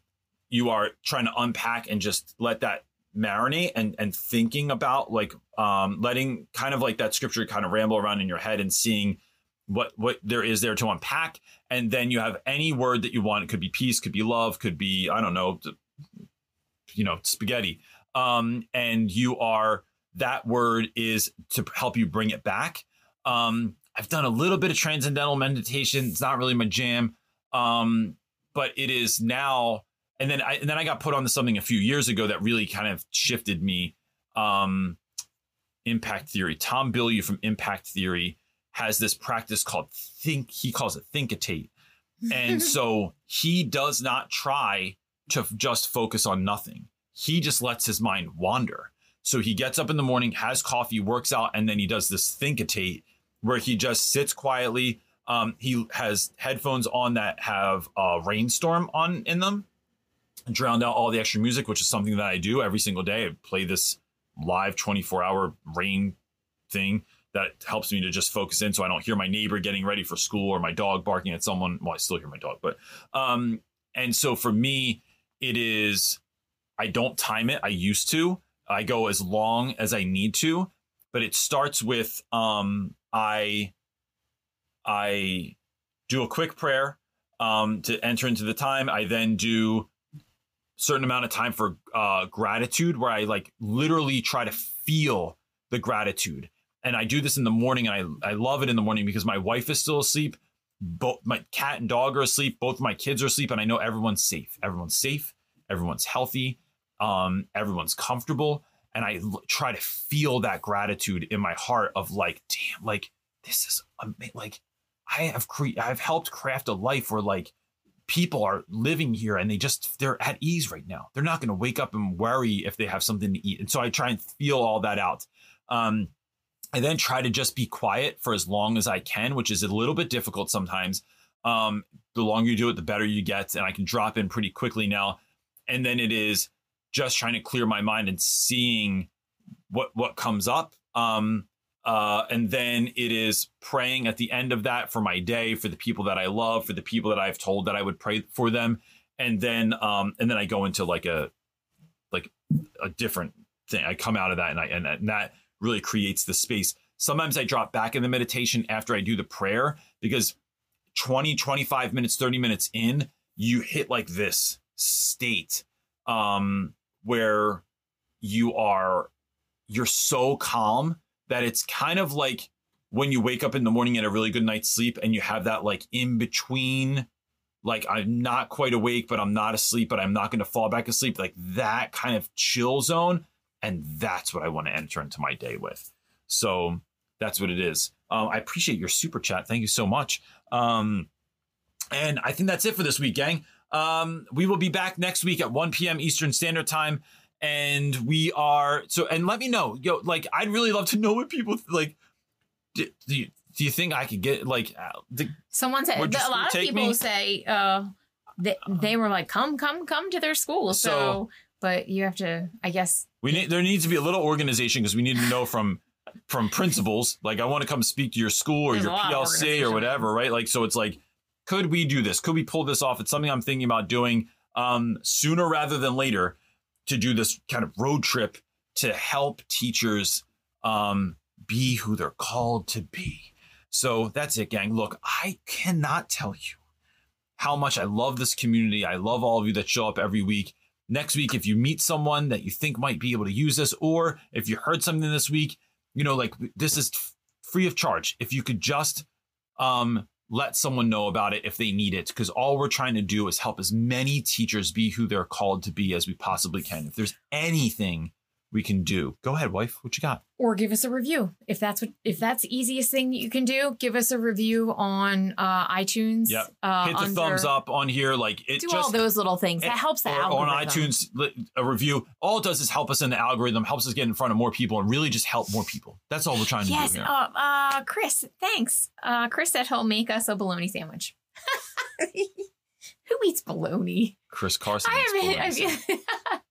you are trying to unpack and just let that marinate and and thinking about like um, letting kind of like that scripture kind of ramble around in your head and seeing what what there is there to unpack. And then you have any word that you want. It could be peace could be love could be i don't know you know spaghetti. Um and you are that word is to help you bring it back. Um i've done a little bit of transcendental meditation. It's not really my jam. Um but it is now and then i and then i got put on to something a few years ago that really kind of shifted me um impact theory. Tom Bilyeu from impact theory has this practice called think he calls it thinkitate. And so he does not try to just focus on nothing. He just lets his mind wander. So he gets up in the morning has coffee works out and then he does this thinkitate where he just sits quietly. Um, he has headphones on that have a rainstorm on in them drowned out all the extra music which is something that i do every single day. I play this live 24 hour rain thing that helps me to just focus in so I don't hear my neighbor getting ready for school or my dog barking at someone. Well, I still hear my dog, but um and so for me it is I don't time it. I used to. I go as long as I need to, but it starts with um I I do a quick prayer um to enter into the time. I then do certain amount of time for uh gratitude where I like literally try to feel the gratitude. And I do this in the morning and I I love it in the morning because my wife is still asleep. Both my cat and dog are asleep. Both my kids are asleep, and I know everyone's safe. Everyone's safe. Everyone's healthy. Um, everyone's comfortable, and I l- try to feel that gratitude in my heart of like, damn, like this is ama- like I have cre- I've helped craft a life where like people are living here and they just they're at ease right now. They're not going to wake up and worry if they have something to eat. And so I try and feel all that out. Um, I then try to just be quiet for as long as I can, which is a little bit difficult sometimes. Um, the longer you do it, the better you get, and I can drop in pretty quickly now. And then it is just trying to clear my mind and seeing what what comes up. Um, uh, and then it is praying at the end of that for my day, for the people that I love, for the people that I've told that I would pray for them, and then um, and then I go into like a like a different thing. I come out of that and I and, and that really creates the space. Sometimes I drop back in the meditation after I do the prayer because 20, 25 minutes, 30 minutes in, you hit like this state um where you are you're so calm that it's kind of like when you wake up in the morning and a really good night's sleep and you have that like in between like I'm not quite awake but I'm not asleep but I'm not going to fall back asleep like that kind of chill zone and that's what I want to enter into my day with. So that's what it is. Um, I appreciate your super chat. Thank you so much. Um, and I think that's it for this week, gang. Um, we will be back next week at 1 p.m. Eastern Standard Time. And we are so, and let me know, yo, like, I'd really love to know what people like. Do, do, you, do you think I could get like, uh, the, Someone said a lot of people me? say uh, they, they were like, come, come, come to their school. So, So- but you have to, I guess, we need there needs to be a little organization because we need to know from from principals. Like i want to come speak to your school or There's your a lot of plc or whatever right? Like so it's like could we do this? Could we pull this off? It's something i'm thinking about doing um sooner rather than later to do this kind of road trip to help teachers um be who they're called to be. So that's it gang. Look i cannot tell you how much i love this community. I love all of you that show up every week next week if you meet someone that you think might be able to use this or if you heard something this week you know like this is free of charge. If you could just um let someone know about it if they need it because all we're trying to do is help as many teachers be who they're called to be as we possibly can. If there's anything we can do go ahead wife what you got or give us a review if that's what if that's the easiest thing you can do. Give us a review on uh, iTunes. Yep. Uh, hit the under- thumbs up on here like it Do just all those little things. That it- helps the or algorithm. on iTunes a review. All it does is help us in the algorithm, helps us get in front of more people, and really just help more people. That's all we're trying to Yes. do here. Uh, uh, Chris, thanks. Uh, Chris said he'll make us a bologna sandwich. Who eats bologna? Chris Carson. I, eats haven't-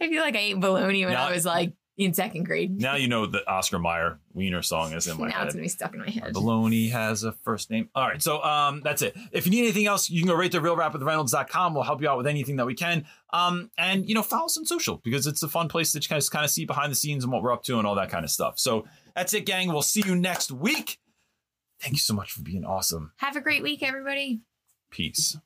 I, feel, like I ate bologna when Now- I was like in second grade. now you know the Oscar Mayer Wiener song is in my now head. it's gonna be stuck in my head. Baloney has a first name. All right, so um, that's it. If you need anything else, you can go right to realrapwithreynolds.com. We'll help you out with anything that we can. Um, and you know, follow us on social because it's a fun place to kind of kind of see behind the scenes and what we're up to and all that kind of stuff. So that's it, gang. We'll see you next week. Thank you so much for being awesome. Have a great week, everybody. Peace.